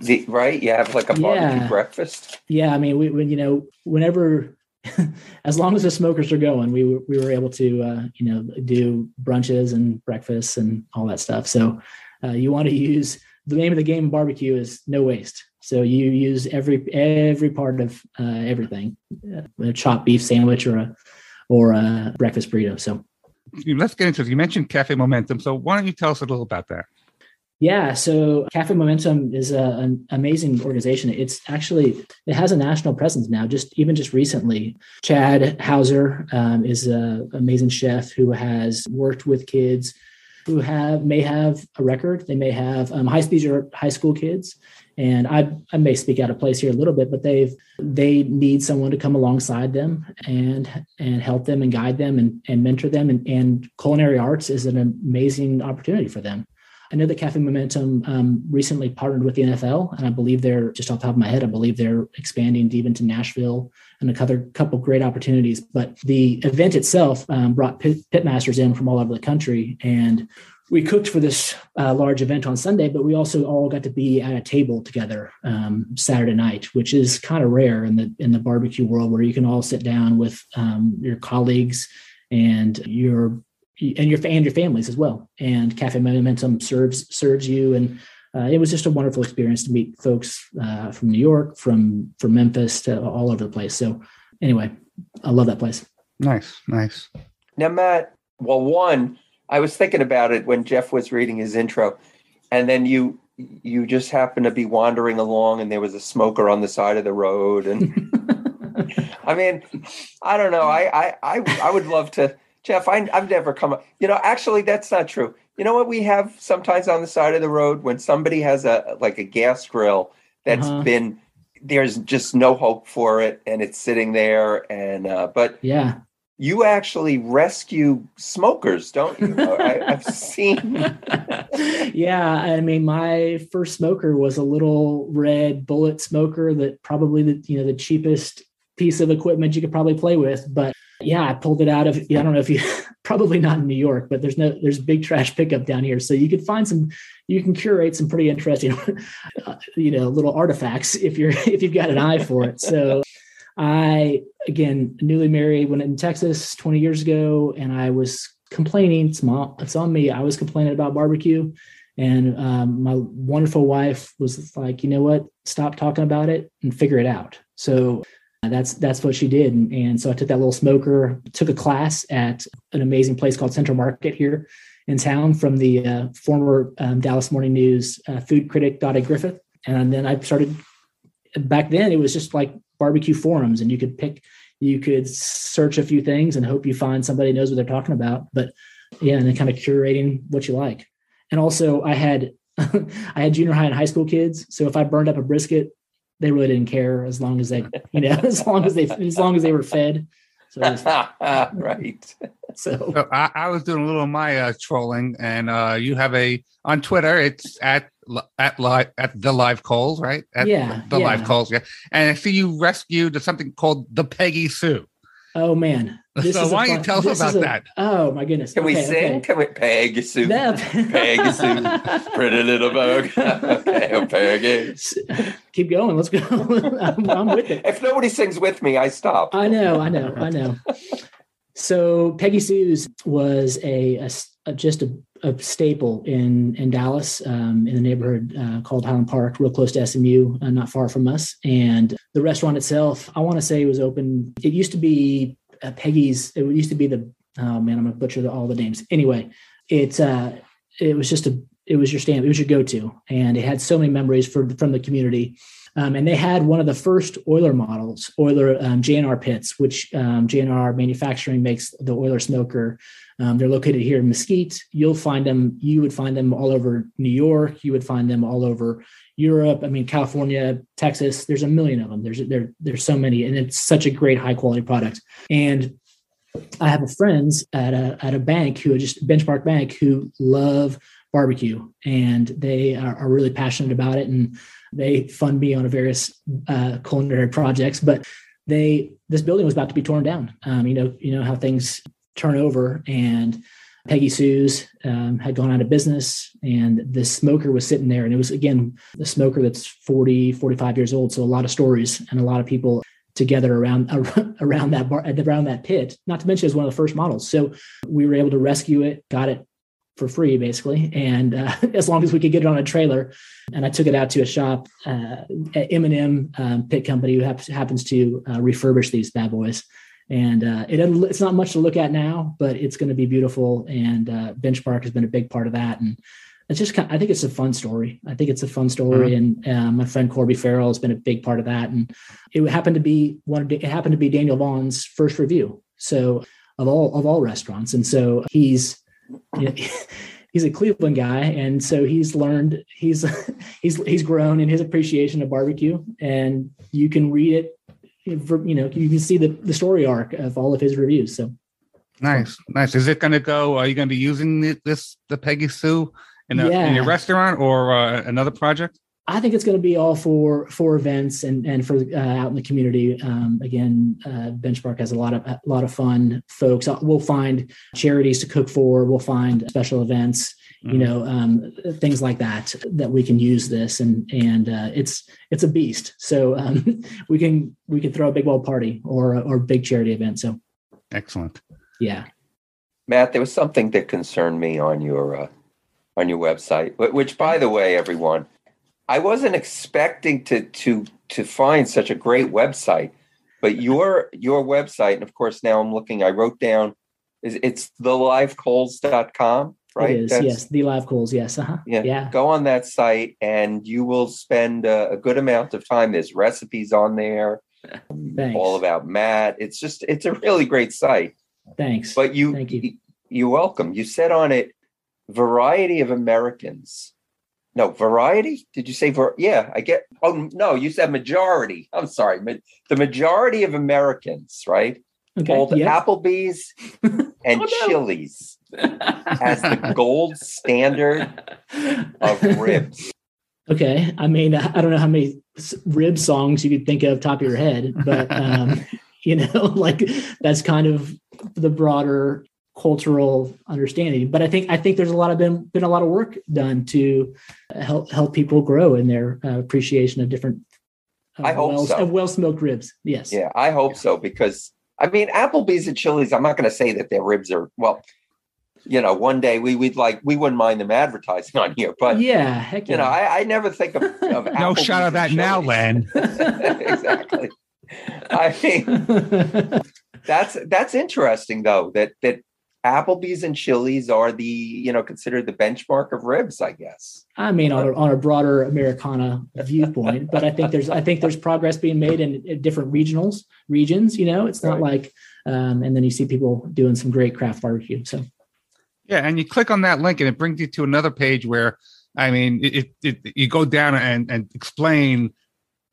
the, right? You have like a barbecue Yeah. breakfast. Yeah, I mean, we, when you know, whenever, as long as the smokers are going, we were we were able to uh, you know do brunches and breakfasts and all that stuff. So uh, you want to use the name of the game barbecue is no waste. So you use every every part of uh, everything, uh, a chopped beef sandwich or a or a breakfast burrito. So Let's get into it. You mentioned Cafe Momentum, so why don't you tell us a little about that? Yeah, so Cafe Momentum is a, an amazing organization. It's actually it has a national presence now. Just even just recently, Chad Houser um, is an amazing chef who has worked with kids who have may have a record. They may have um, high these or high school kids, and I I may speak out of place here a little bit, but they've they need someone to come alongside them and and help them and guide them and, and mentor them. And, and culinary arts is an amazing opportunity for them. I know that Cafe Momentum um, recently partnered with the NFL, and I believe they're just off the top of my head. I believe they're expanding even to Nashville and a couple, couple great opportunities. But the event itself um, brought pit, pitmasters in from all over the country, and we cooked for this uh, large event on Sunday. But we also all got to be at a table together um, Saturday night, which is kind of rare in the in the barbecue world, where you can all sit down with um, your colleagues and your and your and your families as well. And Cafe Momentum serves serves you, and uh, it was just a wonderful experience to meet folks uh, from New York, from from Memphis to all over the place. So anyway, I love that place. Nice, nice. Now, Matt, well, one, I was thinking about it when Jeff was reading his intro, and then you you just happened to be wandering along, and there was a smoker on the side of the road, and I mean, I don't know. I I I, I would love to, Jeff. I, I've never come. up You know, actually, that's not true. You know what we have sometimes on the side of the road when somebody has a like a gas grill that's Uh-huh. been there's just no hope for it, and it's sitting there, and uh, but Yeah, you actually rescue smokers, don't you? I, I've seen. yeah. I mean, my first smoker was a little red bullet smoker that probably the you know the cheapest piece of equipment you could probably play with, but yeah, I pulled it out of. I don't know if you probably not in New York, but there's no there's big trash pickup down here, so you could find some. You can curate some pretty interesting, uh, you know, little artifacts if you're if you've got an eye for it. So. I again newly married went in Texas 20 years ago, and I was complaining. It's, it's on me. I was complaining about barbecue, and um, my wonderful wife was like, "You know what? Stop talking about it and figure it out." So uh, that's that's what she did, and, and so I took that little smoker, took a class at an amazing place called Central Market here in town from the uh, former um, Dallas Morning News uh, food critic Dotty Griffith, and then I started. Back then, it was just like barbecue forums, and you could pick, you could search a few things and hope you find somebody knows what they're talking about. But yeah, and then kind of curating what you like. And also, I had I had junior high and high school kids, so if I burned up a brisket, they really didn't care as long as they, you know, as long as they as long as they were fed. So, was- right. so So I, I was doing a little of my uh, trolling, and uh, you have a on Twitter. It's at li- at live at the live coals, right? At Yeah, the live yeah. calls. Yeah, and I see you rescued something called the Peggy Sue. oh man, So is why don't you tell us about a- that? Oh my goodness! Can we sing? okay. Can we Pegasus? Peggy Sue, Pretty little bug. okay, oh, Pegasus. Keep going. Let's go. I'm, I'm with it. If nobody sings with me, I stop. I know, I know, I know. So Peggy Sue's was a just a, a staple in in Dallas, um, in the neighborhood uh, called Highland Park, real close to SMU, uh, not far from us. And the restaurant itself, I want to say, was open. It used to be uh, Peggy's. It used to be the. Oh man, I'm gonna butcher the, all the names. Anyway, it's uh, it was just a. It was your stamp. It was your go-to, and it had so many memories for from the community. Um, and they had one of the first Oyler models, Oyler um, J&R pits, which um, J&R Manufacturing makes the Oyler smoker. Um, they're located here in Mesquite. You'll find them. You would find them all over New York. You would find them all over Europe. I mean, California, Texas. There's a million of them. There's there, there's so many, and it's such a great high quality product. And I have a friends at a at a bank who are just benchmark bank who love barbecue and they are, are really passionate about it and they fund me on various uh, culinary projects. But they this building was about to be torn down. Um, you know, you know how things turn over and Peggy Sue's um, had gone out of business and the smoker was sitting there. And it was, again, the smoker that's 40, 45 years old. So a lot of stories and a lot of people together around around that bar around that pit not to mention it was one of the first models so we were able to rescue it got it for free basically and uh, as long as we could get it on a trailer and i took it out to a shop uh, at m&m um, pit company who happens, happens to uh, refurbish these bad boys and uh, it it's not much to look at now, but it's going to be beautiful. And uh, Benchmark has been a big part of that, and it's just kind of, I think it's a fun story. I think it's a fun story, mm-hmm. and uh, my friend Corby Farrell has been a big part of that. And it happened to be one it happened to be Daniel Vaughn's first review, so of all of all restaurants, and so he's. He's a Cleveland guy, and so he's learned he's he's he's grown in his appreciation of barbecue, and you can read it you know you can see the, the story arc of all of his reviews so. Nice nice. Is it going to go are you going to be using this the peggy sue in, a, yeah. in your restaurant or uh, another project I think it's going to be all for for events and and for uh, out in the community. Um, again, uh, Benchmark has a lot of a lot of fun folks. We'll find charities to cook for. We'll find special events you know um, things like that that we can use this and and uh, it's it's a beast so um, we can we can throw a big old party or or big charity event so excellent yeah matt there was something that concerned me on your uh, on your website which by the way everyone i wasn't expecting to to to find such a great website but your your website and of course now i'm looking i wrote down it's thelivecoals.com right? It is, That's, yes. The live coals, yes. Uh-huh. Yeah. yeah. Go on that site and you will spend a, a good amount of time. There's recipes on there, Thanks. all about Matt. It's just, it's a really great site. Thanks. But you, Thank you. You're welcome. You said on it, variety of Americans. No, variety? Did you say, var- yeah, I get, oh, no, you said majority. I'm sorry. Ma- the majority of Americans, right? Okay. Called yep. Applebee's and oh, no. Chili's as the gold standard of ribs. Okay, I mean, I don't know how many rib songs you could think of top of your head, but um, you know, like that's kind of the broader cultural understanding. But I think I think there's a lot of been been a lot of work done to help help people grow in their uh, appreciation of different. Uh, I hope well, so. Of well smoked ribs. Yes. Yeah, I hope so because I mean, Applebee's and Chili's. I'm not going to say that their ribs are well you know, one day we would like we wouldn't mind them advertising on here, but yeah, heck you know, I, I never think of, of no shot of that now, Len. exactly. I mean, that's that's interesting though that that Applebee's and Chili's are the you know considered the benchmark of ribs, I guess. I mean, on a, on a broader Americana viewpoint, but I think there's I think there's progress being made in, in different regionals regions. You know, it's not right. like, um, and then you see people doing some great craft barbecue. So yeah, and you click on that link, and it brings you to another page where, I mean, it, it, it you go down and and explain,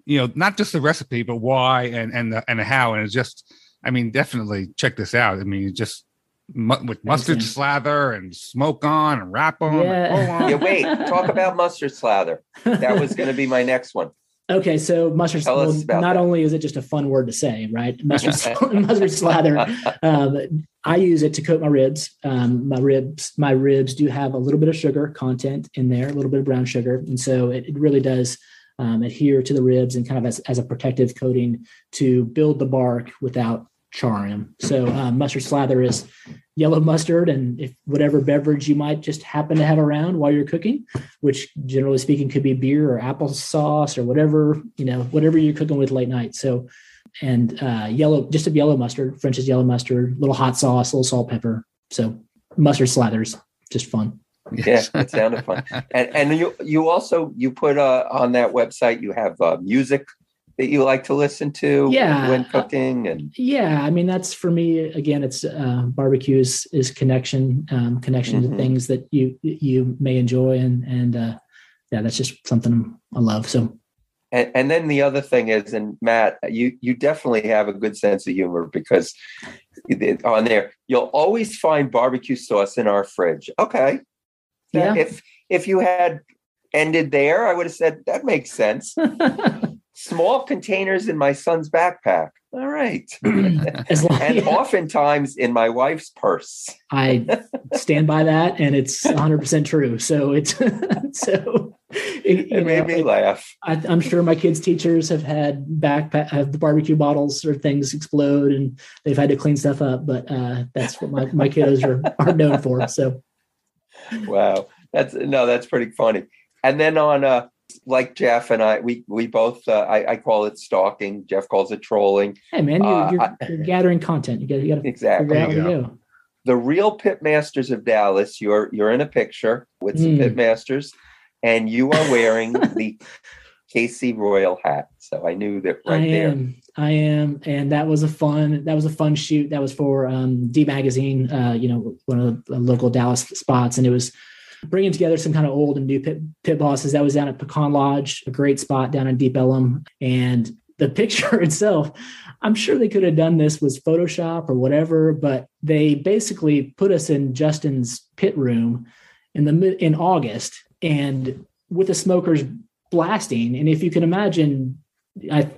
you know, not just the recipe, but why and and the, and the how, and it's just, I mean, definitely check this out. I mean, just mu- with mustard slather and smoke on and wrap on. Yeah. yeah, wait, talk about mustard slather. That was going to be my next one. Okay, so mustard. Well, not that. only is it just a fun word to say, right? Mustard, mustard slather. Um, I use it to coat my ribs. Um, my ribs, my ribs do have a little bit of sugar content in there, a little bit of brown sugar, and so it, it really does um, adhere to the ribs and kind of as, as a protective coating to build the bark without them. So um, mustard slather is yellow mustard and if whatever beverage you might just happen to have around while you're cooking which generally speaking could be beer or applesauce or whatever you know whatever you're cooking with late night. So and uh, yellow just a yellow mustard french's yellow mustard little hot sauce little salt pepper. So mustard slathers just fun. Yeah it sounded fun. And and you you also you put uh, on that website you have uh, music that you like to listen to yeah. when cooking and yeah i mean that's for me again it's uh, barbecue is, is connection um, connection mm-hmm. to things that you you may enjoy and and uh, yeah that's just something i love so And, and then the other thing is, and Matt, you you definitely have a good sense of humor because on there you'll always find barbecue sauce in our fridge. Okay, Yeah. if if you had ended there, I would have said that makes sense. Small containers in my son's backpack. All right, and oftentimes in my wife's purse. I stand by that, and it's 100 percent true. So it's so. It, It made know, me laugh. I, I'm sure my kids' teachers have had backpack, have the barbecue bottles or things explode, and they've had to clean stuff up. But uh, that's what my, my kiddos are, are known for. So Wow, that's no, that's pretty funny. And then on uh, like Jeff and I, we we both uh, I, I call it stalking. Jeff calls it trolling. hey, man, you're, Uh, you're, you're gathering content. You got you got to Exactly. figure out where There to you go. the real pitmasters of Dallas. You're you're in a picture with some Mm. pitmasters, and you are wearing the KC Royal hat. So I knew that right I there. am. I am, and that was a fun. That was a fun shoot. That was for um, D Magazine. Uh, you know, one of the local Dallas spots, and it was bringing together some kind of old and new pit pit bosses. That was down at Pecan Lodge, a great spot down in Deep Ellum, and the picture itself. I'm sure they could have done this with Photoshop or whatever, but they basically put us in Justin's pit room in the in August, and with the smokers blasting. And if you can imagine I,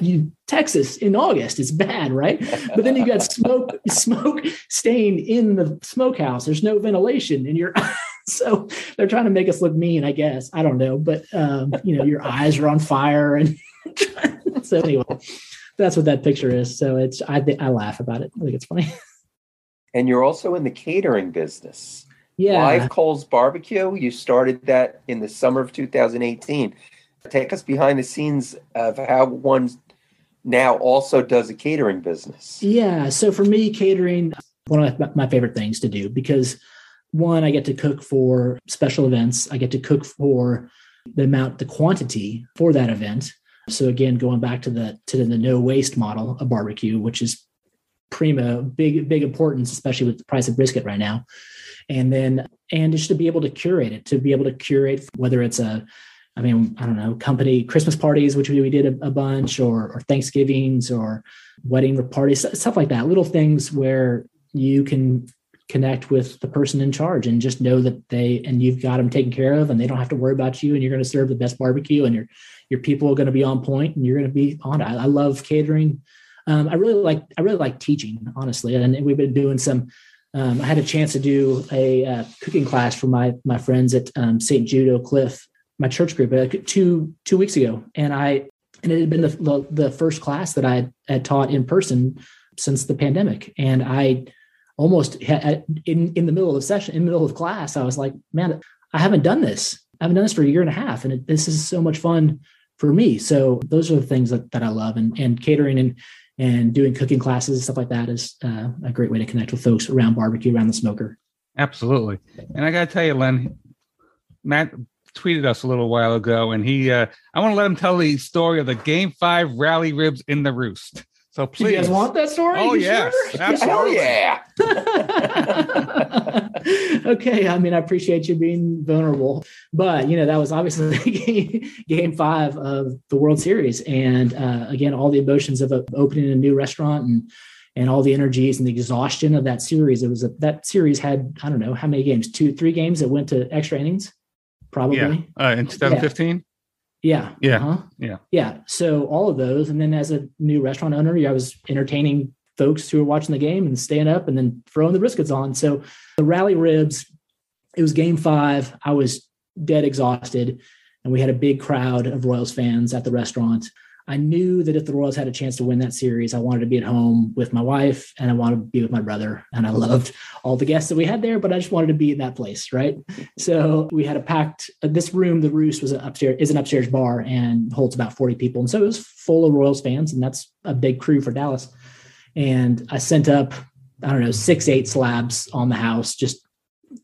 you, Texas in August is bad, right? But then you got smoke, smoke staying in the smokehouse. There's no ventilation, and you're so they're trying to make us look mean, I guess. I don't know, but um, you know, your eyes are on fire, and so anyway, that's what that picture is. So it's I I laugh about it. I think it's funny. And you're also in the catering business. Yeah, Live Coals Barbecue. You started that in the summer of 2018. Take us behind the scenes of how one now also does a catering business. Yeah. So for me, catering, one of my favorite things to do because one, I get to cook for special events. I get to cook for the amount, the quantity for that event. So again, going back to the to the no waste model of barbecue, which is primo, big big importance, especially with the price of brisket right now. And then and just to be able to curate it, to be able to curate whether it's a I mean, I don't know, company Christmas parties, which we, we did a, a bunch, or, or Thanksgivings, or wedding parties, stuff like that. Little things where you can connect with the person in charge and just know that they and you've got them taken care of, and they don't have to worry about you, and you're going to serve the best barbecue, and your your people are going to be on point, and you're going to be on. I, I love catering. Um, I really like I really like teaching, honestly, and we've been doing some. Um, I had a chance to do a uh, cooking class for my my friends at um, St. Jude Oak Cliff, my church group, uh, two two weeks ago, and I and it had been the the, the first class that I had taught in person since the pandemic, and I almost in in the middle of the session, in the middle of class, I was like, man, I haven't done this. I haven't done this for a year and a half, and it, this is so much fun for me. So those are the things that, that I love, and and catering and and doing cooking classes and stuff like that is uh, a great way to connect with folks around barbecue, around the smoker. Absolutely. And I got to tell you, Len, Matt tweeted us a little while ago, and he, uh, I want to let him tell the story of the Game Five rally ribs in the roost. So Do please, you guys want that story? Oh You yes, sure? Hell absolutely. yeah. okay, I mean, I appreciate you being vulnerable, but you know that was obviously game, game five of the World Series, and uh, again, all the emotions of uh, opening a new restaurant and and all the energies and the exhaustion of that series. It was a, that series had I don't know how many games, two, three games that went to extra innings, probably. Yeah. Uh, in 2015. Yeah. Yeah. Uh-huh. Yeah. Yeah. So all of those. And then as a new restaurant owner, I was entertaining folks who were watching the game and staying up and then throwing the briskets on. So the rally ribs, it was game five. I was dead exhausted. And we had a big crowd of Royals fans at the restaurant. I knew that if the Royals had a chance to win that series, I wanted to be at home with my wife and I wanted to be with my brother. And I loved all the guests that we had there, but I just wanted to be in that place, right? So we had a packed. uh, This room, the Roost, was an upstairs is an upstairs bar and holds about forty people, and so it was full of Royals fans, and that's a big crew for Dallas. And I sent up, I don't know, six eight slabs on the house, just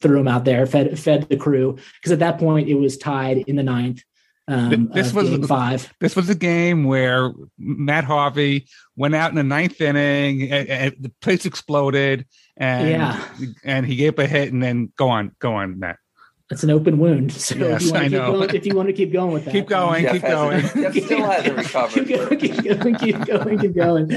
threw them out there, fed fed the crew because at that point it was tied in the ninth. Um, This was- five. This was a game where Matt Harvey went out in the ninth inning, and, and the place exploded, and Yeah. and he gave up a hit, and then go on, go on, Matt. it's an open wound. So Yes, if, you want I to keep know. going, if you want to keep going with that, Keep going, Jeff keep going. Jeff still hasn't recovered. keep going, keep going, keep going, keep going.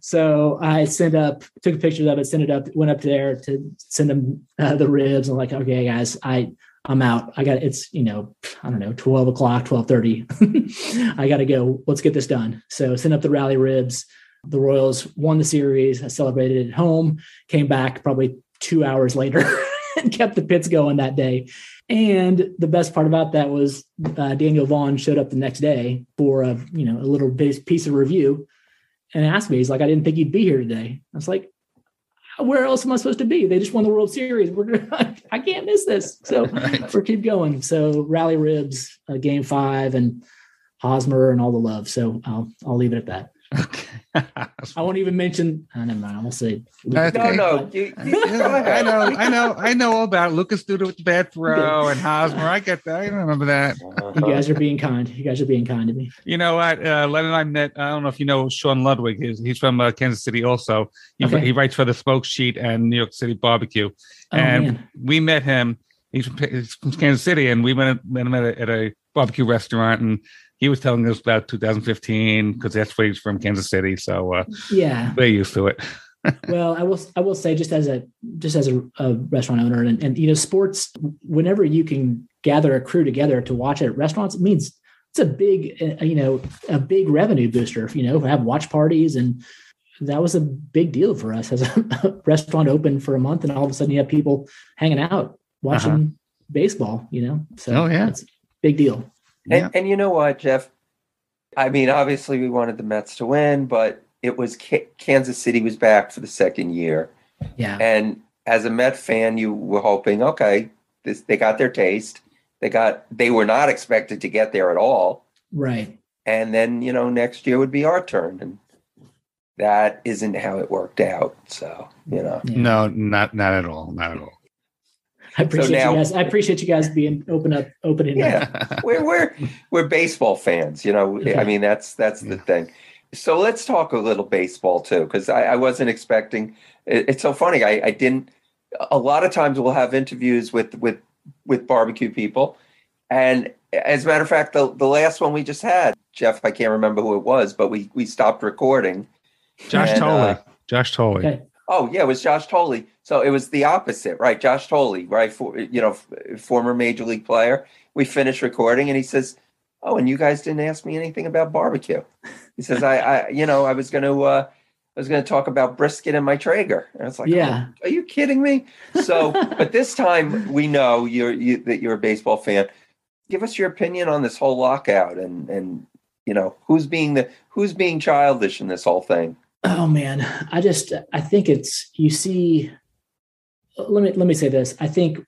So I sent up, took pictures of it, sent it up, went up there to send them uh, the ribs. I'm like, okay, guys, I I'm out. I got it's you know I don't know 12 o'clock, 12:30. I got to go. Let's get this done. So sent up the rally ribs. The Royals won the series. I celebrated at home. Came back probably two hours later and kept the pits going that day. And the best part about that was uh, Daniel Vaughn showed up the next day for a you know a little piece of review and asked me, he's like, I didn't think you'd be here today. I was like, where else am I supposed to be? They just won the World Series. We're I can't miss this. So we're keep going. So rally ribs, uh, game five, and Hosmer and all the love. So I'll I'll leave it at that. I won't even mention. Uh, never mind. I won't say. That's No, okay. no. You, you, I know, I know, I know all about it. Lucas Duda with the bad throw and Hosmer. I get that. I remember that. You guys are being kind. You guys are being kind to me. You know what? Uh, Len and I met. I don't know if you know Sean Ludwig. He's, he's from uh, Kansas City. Also, he, Okay. he writes for the Smoke Sheet and New York City Barbecue. Oh and man. we met him. He's from, he's from Kansas City, and we went met him at a, at a barbecue restaurant, and he was telling us about 2015 because that's where he's from, Kansas City. So uh, Yeah. we're used to it. well, I will. I will say, just as a just as a, a restaurant owner, and, and you know, sports. Whenever you can gather a crew together to watch at restaurants, it means it's a big, uh, you know, a big revenue booster. You know, have watch parties, and that was a big deal for us as a restaurant open for a month, and all of a sudden you have people hanging out watching Uh-huh. baseball. You know, so Oh, yeah. it's a big deal. Yeah. And, and you know what, Jeff? I mean, obviously we wanted the Mets to win, but it was K- Kansas City was back for the second year, Yeah, and as a Met fan, you were hoping, okay, this they got their taste. They got they were not expected to get there at all, right. and then you know next year would be our turn, and that isn't how it worked out. So you know, Yeah. No, not not at all. Not at all. I appreciate now- you guys. I appreciate you guys being open up, opening up. yeah, we're we're we're baseball fans. You know, Okay. I mean that's that's the thing. So let's talk a little baseball too, because I, I wasn't expecting. it- it's so funny. I, I didn't. A lot of times we'll have interviews with with with barbecue people, and as a matter of fact, the the last one we just had, Jeff, I can't remember who it was, but we we stopped recording. Josh And, Tolley. uh, Josh Tolley. Okay. Oh yeah, it was Josh Tolley. So it was the opposite, right? Josh Tolley, right? For you know, f- former major league player. We finished recording, and he says, "Oh, and you guys didn't ask me anything about barbecue." He says, "I, I you know, I was going to, uh, I was going to talk about brisket and my Traeger." And I was like, Yeah. "Oh, are you kidding me?" So, but this time we know you're you, that you're a baseball fan. Give us your opinion on this whole lockout, and and you know who's being the who's being childish in this whole thing. Oh man, I just I think it's you see. Let me let me say this. I think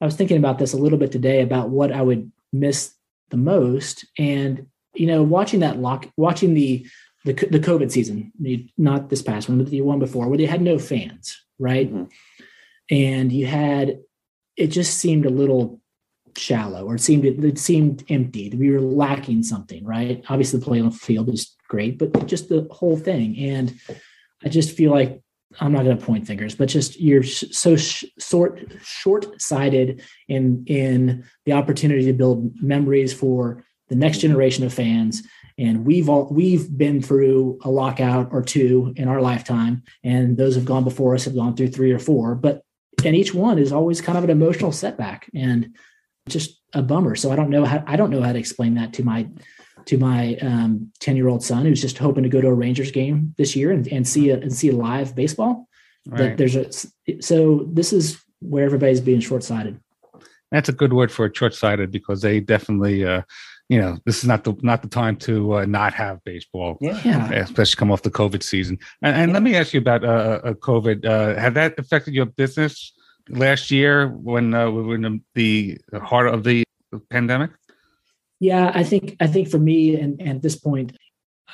I was thinking about this a little bit today about what I would miss the most, and you know, watching that lock, watching the the the COVID season, not this past one, but the one before, where they had no fans, right? Mhm. And you had it just seemed a little shallow, or it seemed it seemed empty. We were lacking something, right? Obviously, the play on the field is great, but just the whole thing. And I just feel like I'm not going to point fingers, but just you're so sh- short short sighted in in the opportunity to build memories for the next generation of fans. And we've all we've been through a lockout or two in our lifetime, and those have gone before us have gone through three or four. But and each one is always kind of an emotional setback and just a bummer. So I don't know how I don't know how to explain that to my to my um, 10 year old son who's just hoping to go to a Rangers game this year and, and see a and see live baseball. That Right. there's a so this is where everybody's being short sighted. That's a good word for short sighted because they definitely, uh, you know, this is not the not the time to uh, not have baseball. Yeah. Yeah. especially come off the COVID season. And, and let me ask you about uh, uh, COVID. Uh, had that affected your business last year when uh, we were in the heart of the pandemic? Yeah, I think I think for me and, and at this point,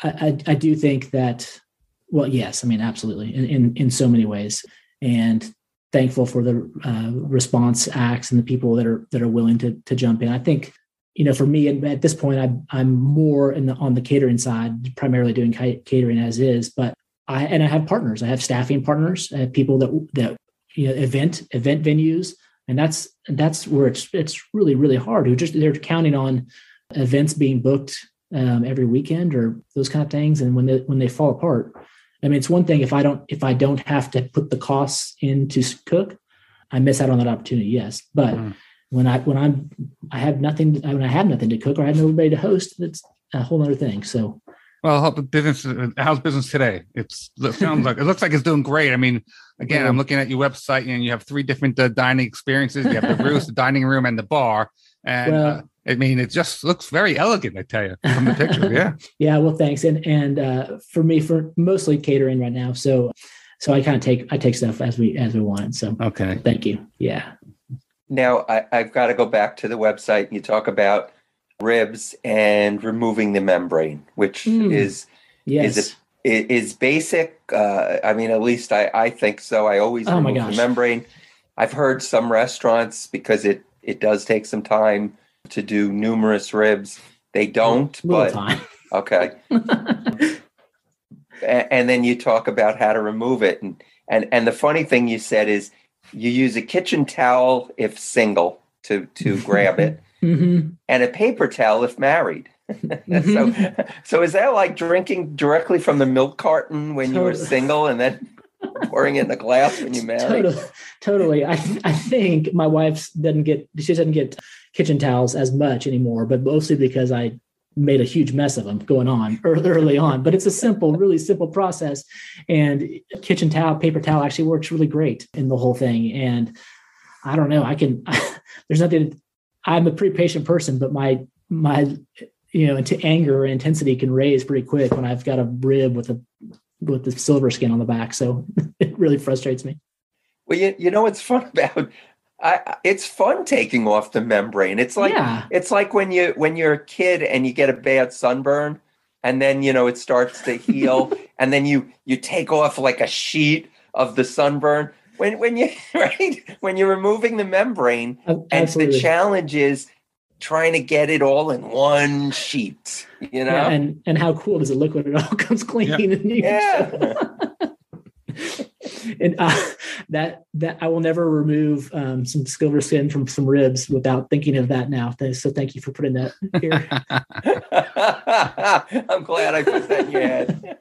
I, I I do think that well, yes, I mean absolutely in in, in so many ways, and thankful for the uh, response acts and the people that are that are willing to to jump in. I think you know for me at this point I'm I'm more in the on the catering side, primarily doing ca- catering as is, but I and I have partners. I have staffing partners. I have people that that you know event event venues and that's that's where it's it's really really hard. Who just they're counting on events being booked um, every weekend or those kind of things, and when they when they fall apart, I mean, it's one thing if I don't if I don't have to put the costs in to cook, I miss out on that opportunity. Yes, but Mm. when I when I'm I have nothing when I have nothing to cook or I have nobody to host, that's a whole other thing. So Well, how business? How's business today? It's it sounds like it looks like it's doing great. I mean, again, I'm looking at your website, and you have three different uh, dining experiences. You have the roost, the dining room, and the bar. And Well- uh, I mean, it just looks very elegant. I tell you from the picture. Yeah. yeah, well, thanks. And and uh, for me, for mostly catering right now. So so I kind of take I take stuff as we as we want. So Okay. thank you. Yeah. Now I, I've got to go back to the website. You talk about ribs and removing the membrane, which Mm. is Yes. is it is basic. Uh, I mean, at least I, I think so. I always Oh my remove gosh. the membrane. I've heard some restaurants because it it does take some time to do numerous ribs. They don't, but time. okay. And then you talk about how to remove it and and and the funny thing you said is you use a kitchen towel if single to to grab it hmm and a paper towel if married so so is that like drinking directly from the milk carton when you were single and then pouring it in a glass when you married Totally, totally. I I think my wife doesn't get she doesn't get kitchen towels as much anymore, but mostly because I made a huge mess of them going on early, early on. But it's a simple, really simple process, and kitchen towel, paper towel actually works really great in the whole thing. And I don't know, I can. there's nothing. I'm a pretty patient person, but my my you know into anger and intensity can raise pretty quick when I've got a rib with a with the silver skin on the back. So it really frustrates me. well you, you know what's fun about I, it's fun taking off the membrane it's like yeah. it's like when you when you're a kid and you get a bad sunburn and then you know it starts to heal and then you you take off like a sheet of the sunburn when when you right when you're removing the membrane Ab- and the challenge is trying to get it all in one sheet you know Yeah, and and how cool does it look when it all comes clean? Yeah. And, you Yeah. and uh, that that I will never remove um, some silver skin from some ribs without thinking of that now. So thank you for putting that here. i'm glad i put that in your head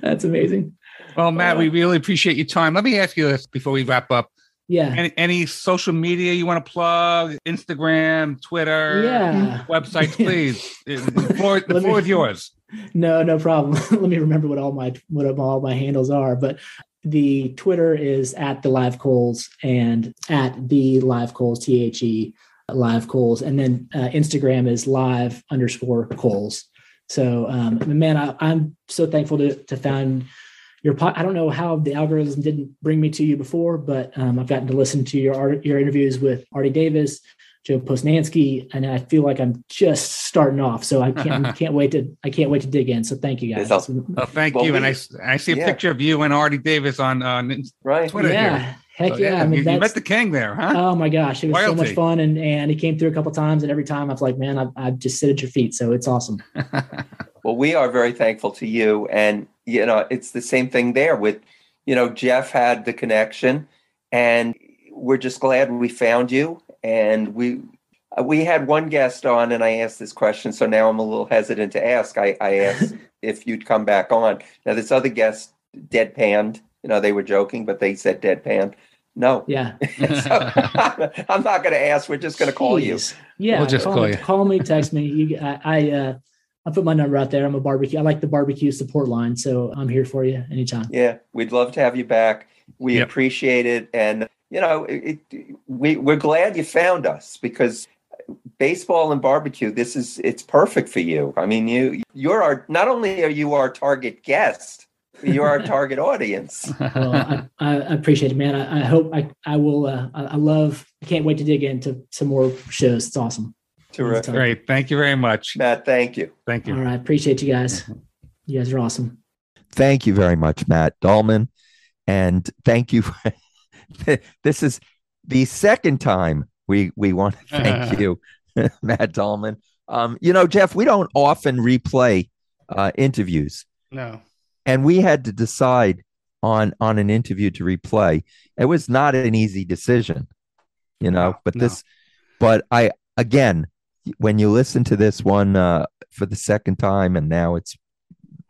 That's amazing. Well, Matt, Uh, we really appreciate your time. Let me ask you this before we wrap up. Yeah, Any, any social media you want to plug? Instagram, Twitter, yeah. websites, please. the floor, the Let me- is yours. No, no problem. Let me remember what all my what all my handles are. But the Twitter is at the live coals and at the live coals T H E live coals, and then uh, Instagram is live underscore coals. So, um, man, I, I'm so thankful to to found your. Po- I don't know how the algorithm didn't bring me to you before, but um, I've gotten to listen to your your interviews with Ardie Davis, Joe Posnanski, and I feel like I'm just starting off. So I can't can't wait to I can't wait to dig in. So thank you guys. It's Well, thank Well, you. and I I, s- I see a yeah. picture of you and Ardie Davis on uh, right Twitter yeah, here. heck So, yeah. I mean, you, you met the king there, huh? oh my gosh, it was so much fun, and and he came through a couple times, and every time I was like, man, I've, I've just sit at your feet, so it's awesome. Well, we are very thankful to you. And, you know, it's the same thing there with, you know, Jeff had the connection and we're just glad we found you. And we, uh, we had one guest on and I asked this question. So now I'm a little hesitant to ask. I, I asked if you'd come back on. Now, this other guest deadpanned, you know, they were joking, but they said deadpan. No. Yeah, so, I'm not going to ask. We're just going to call you. Yeah, We'll just call, call me, you. call me, text me. You, I, I, uh, I put my number out there. I'm a barbecue. I like the barbecue support line, so I'm here for you anytime. Yeah, we'd love to have you back. We Yep. appreciate it, and you know, it, it, we we're glad you found us because baseball and barbecue. This is it's perfect for you. I mean, you you're our not only are you our target guest, you're our target audience. Well, I, I I appreciate it, man. I, I hope I, I will. Uh, I, I love. I can't wait to dig into some more shows. It's awesome. Terrific, Great. Thank you very much. Matt. Thank you. Thank you. All right. appreciate you guys. You guys are awesome. Thank you very much, Matt Dallman. And thank you. this is the second time we we want to thank you, Matt Dallman. Um, you know, Jeff, we don't often replay uh, interviews, No. and we had to decide on on an interview to replay. It was not an easy decision. you know. But no. this, but I again, when you listen to this one uh, for the second time, and now it's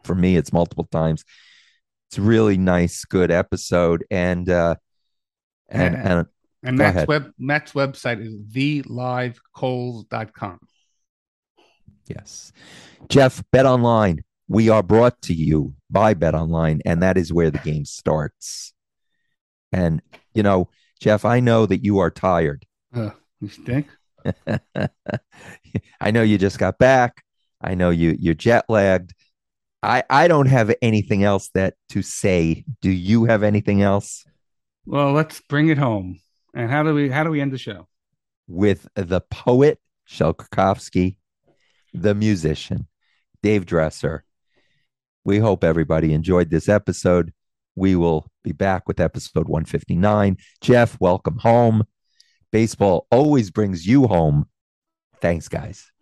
for me, it's multiple times. It's a really nice, good episode, and uh, and And- and And Matt's ahead. web Matt's website is thelivecoals.com. Yes. Jeff, Bet Online. We are brought to you by Bet Online, and that is where the game starts. And, you know, Jeff, I know that you are tired. Uh, you think? I know you just got back. I know you you're jet lagged. I I don't have anything else that to say. Do you have anything else Well, let's bring it home. And how do we how do we end the show? with the poet Shel Krakowski, the musician Dave Dresser? We hope everybody enjoyed this episode. We will be back with episode 159. Jeff, welcome home. Baseball always brings you home. Thanks, guys.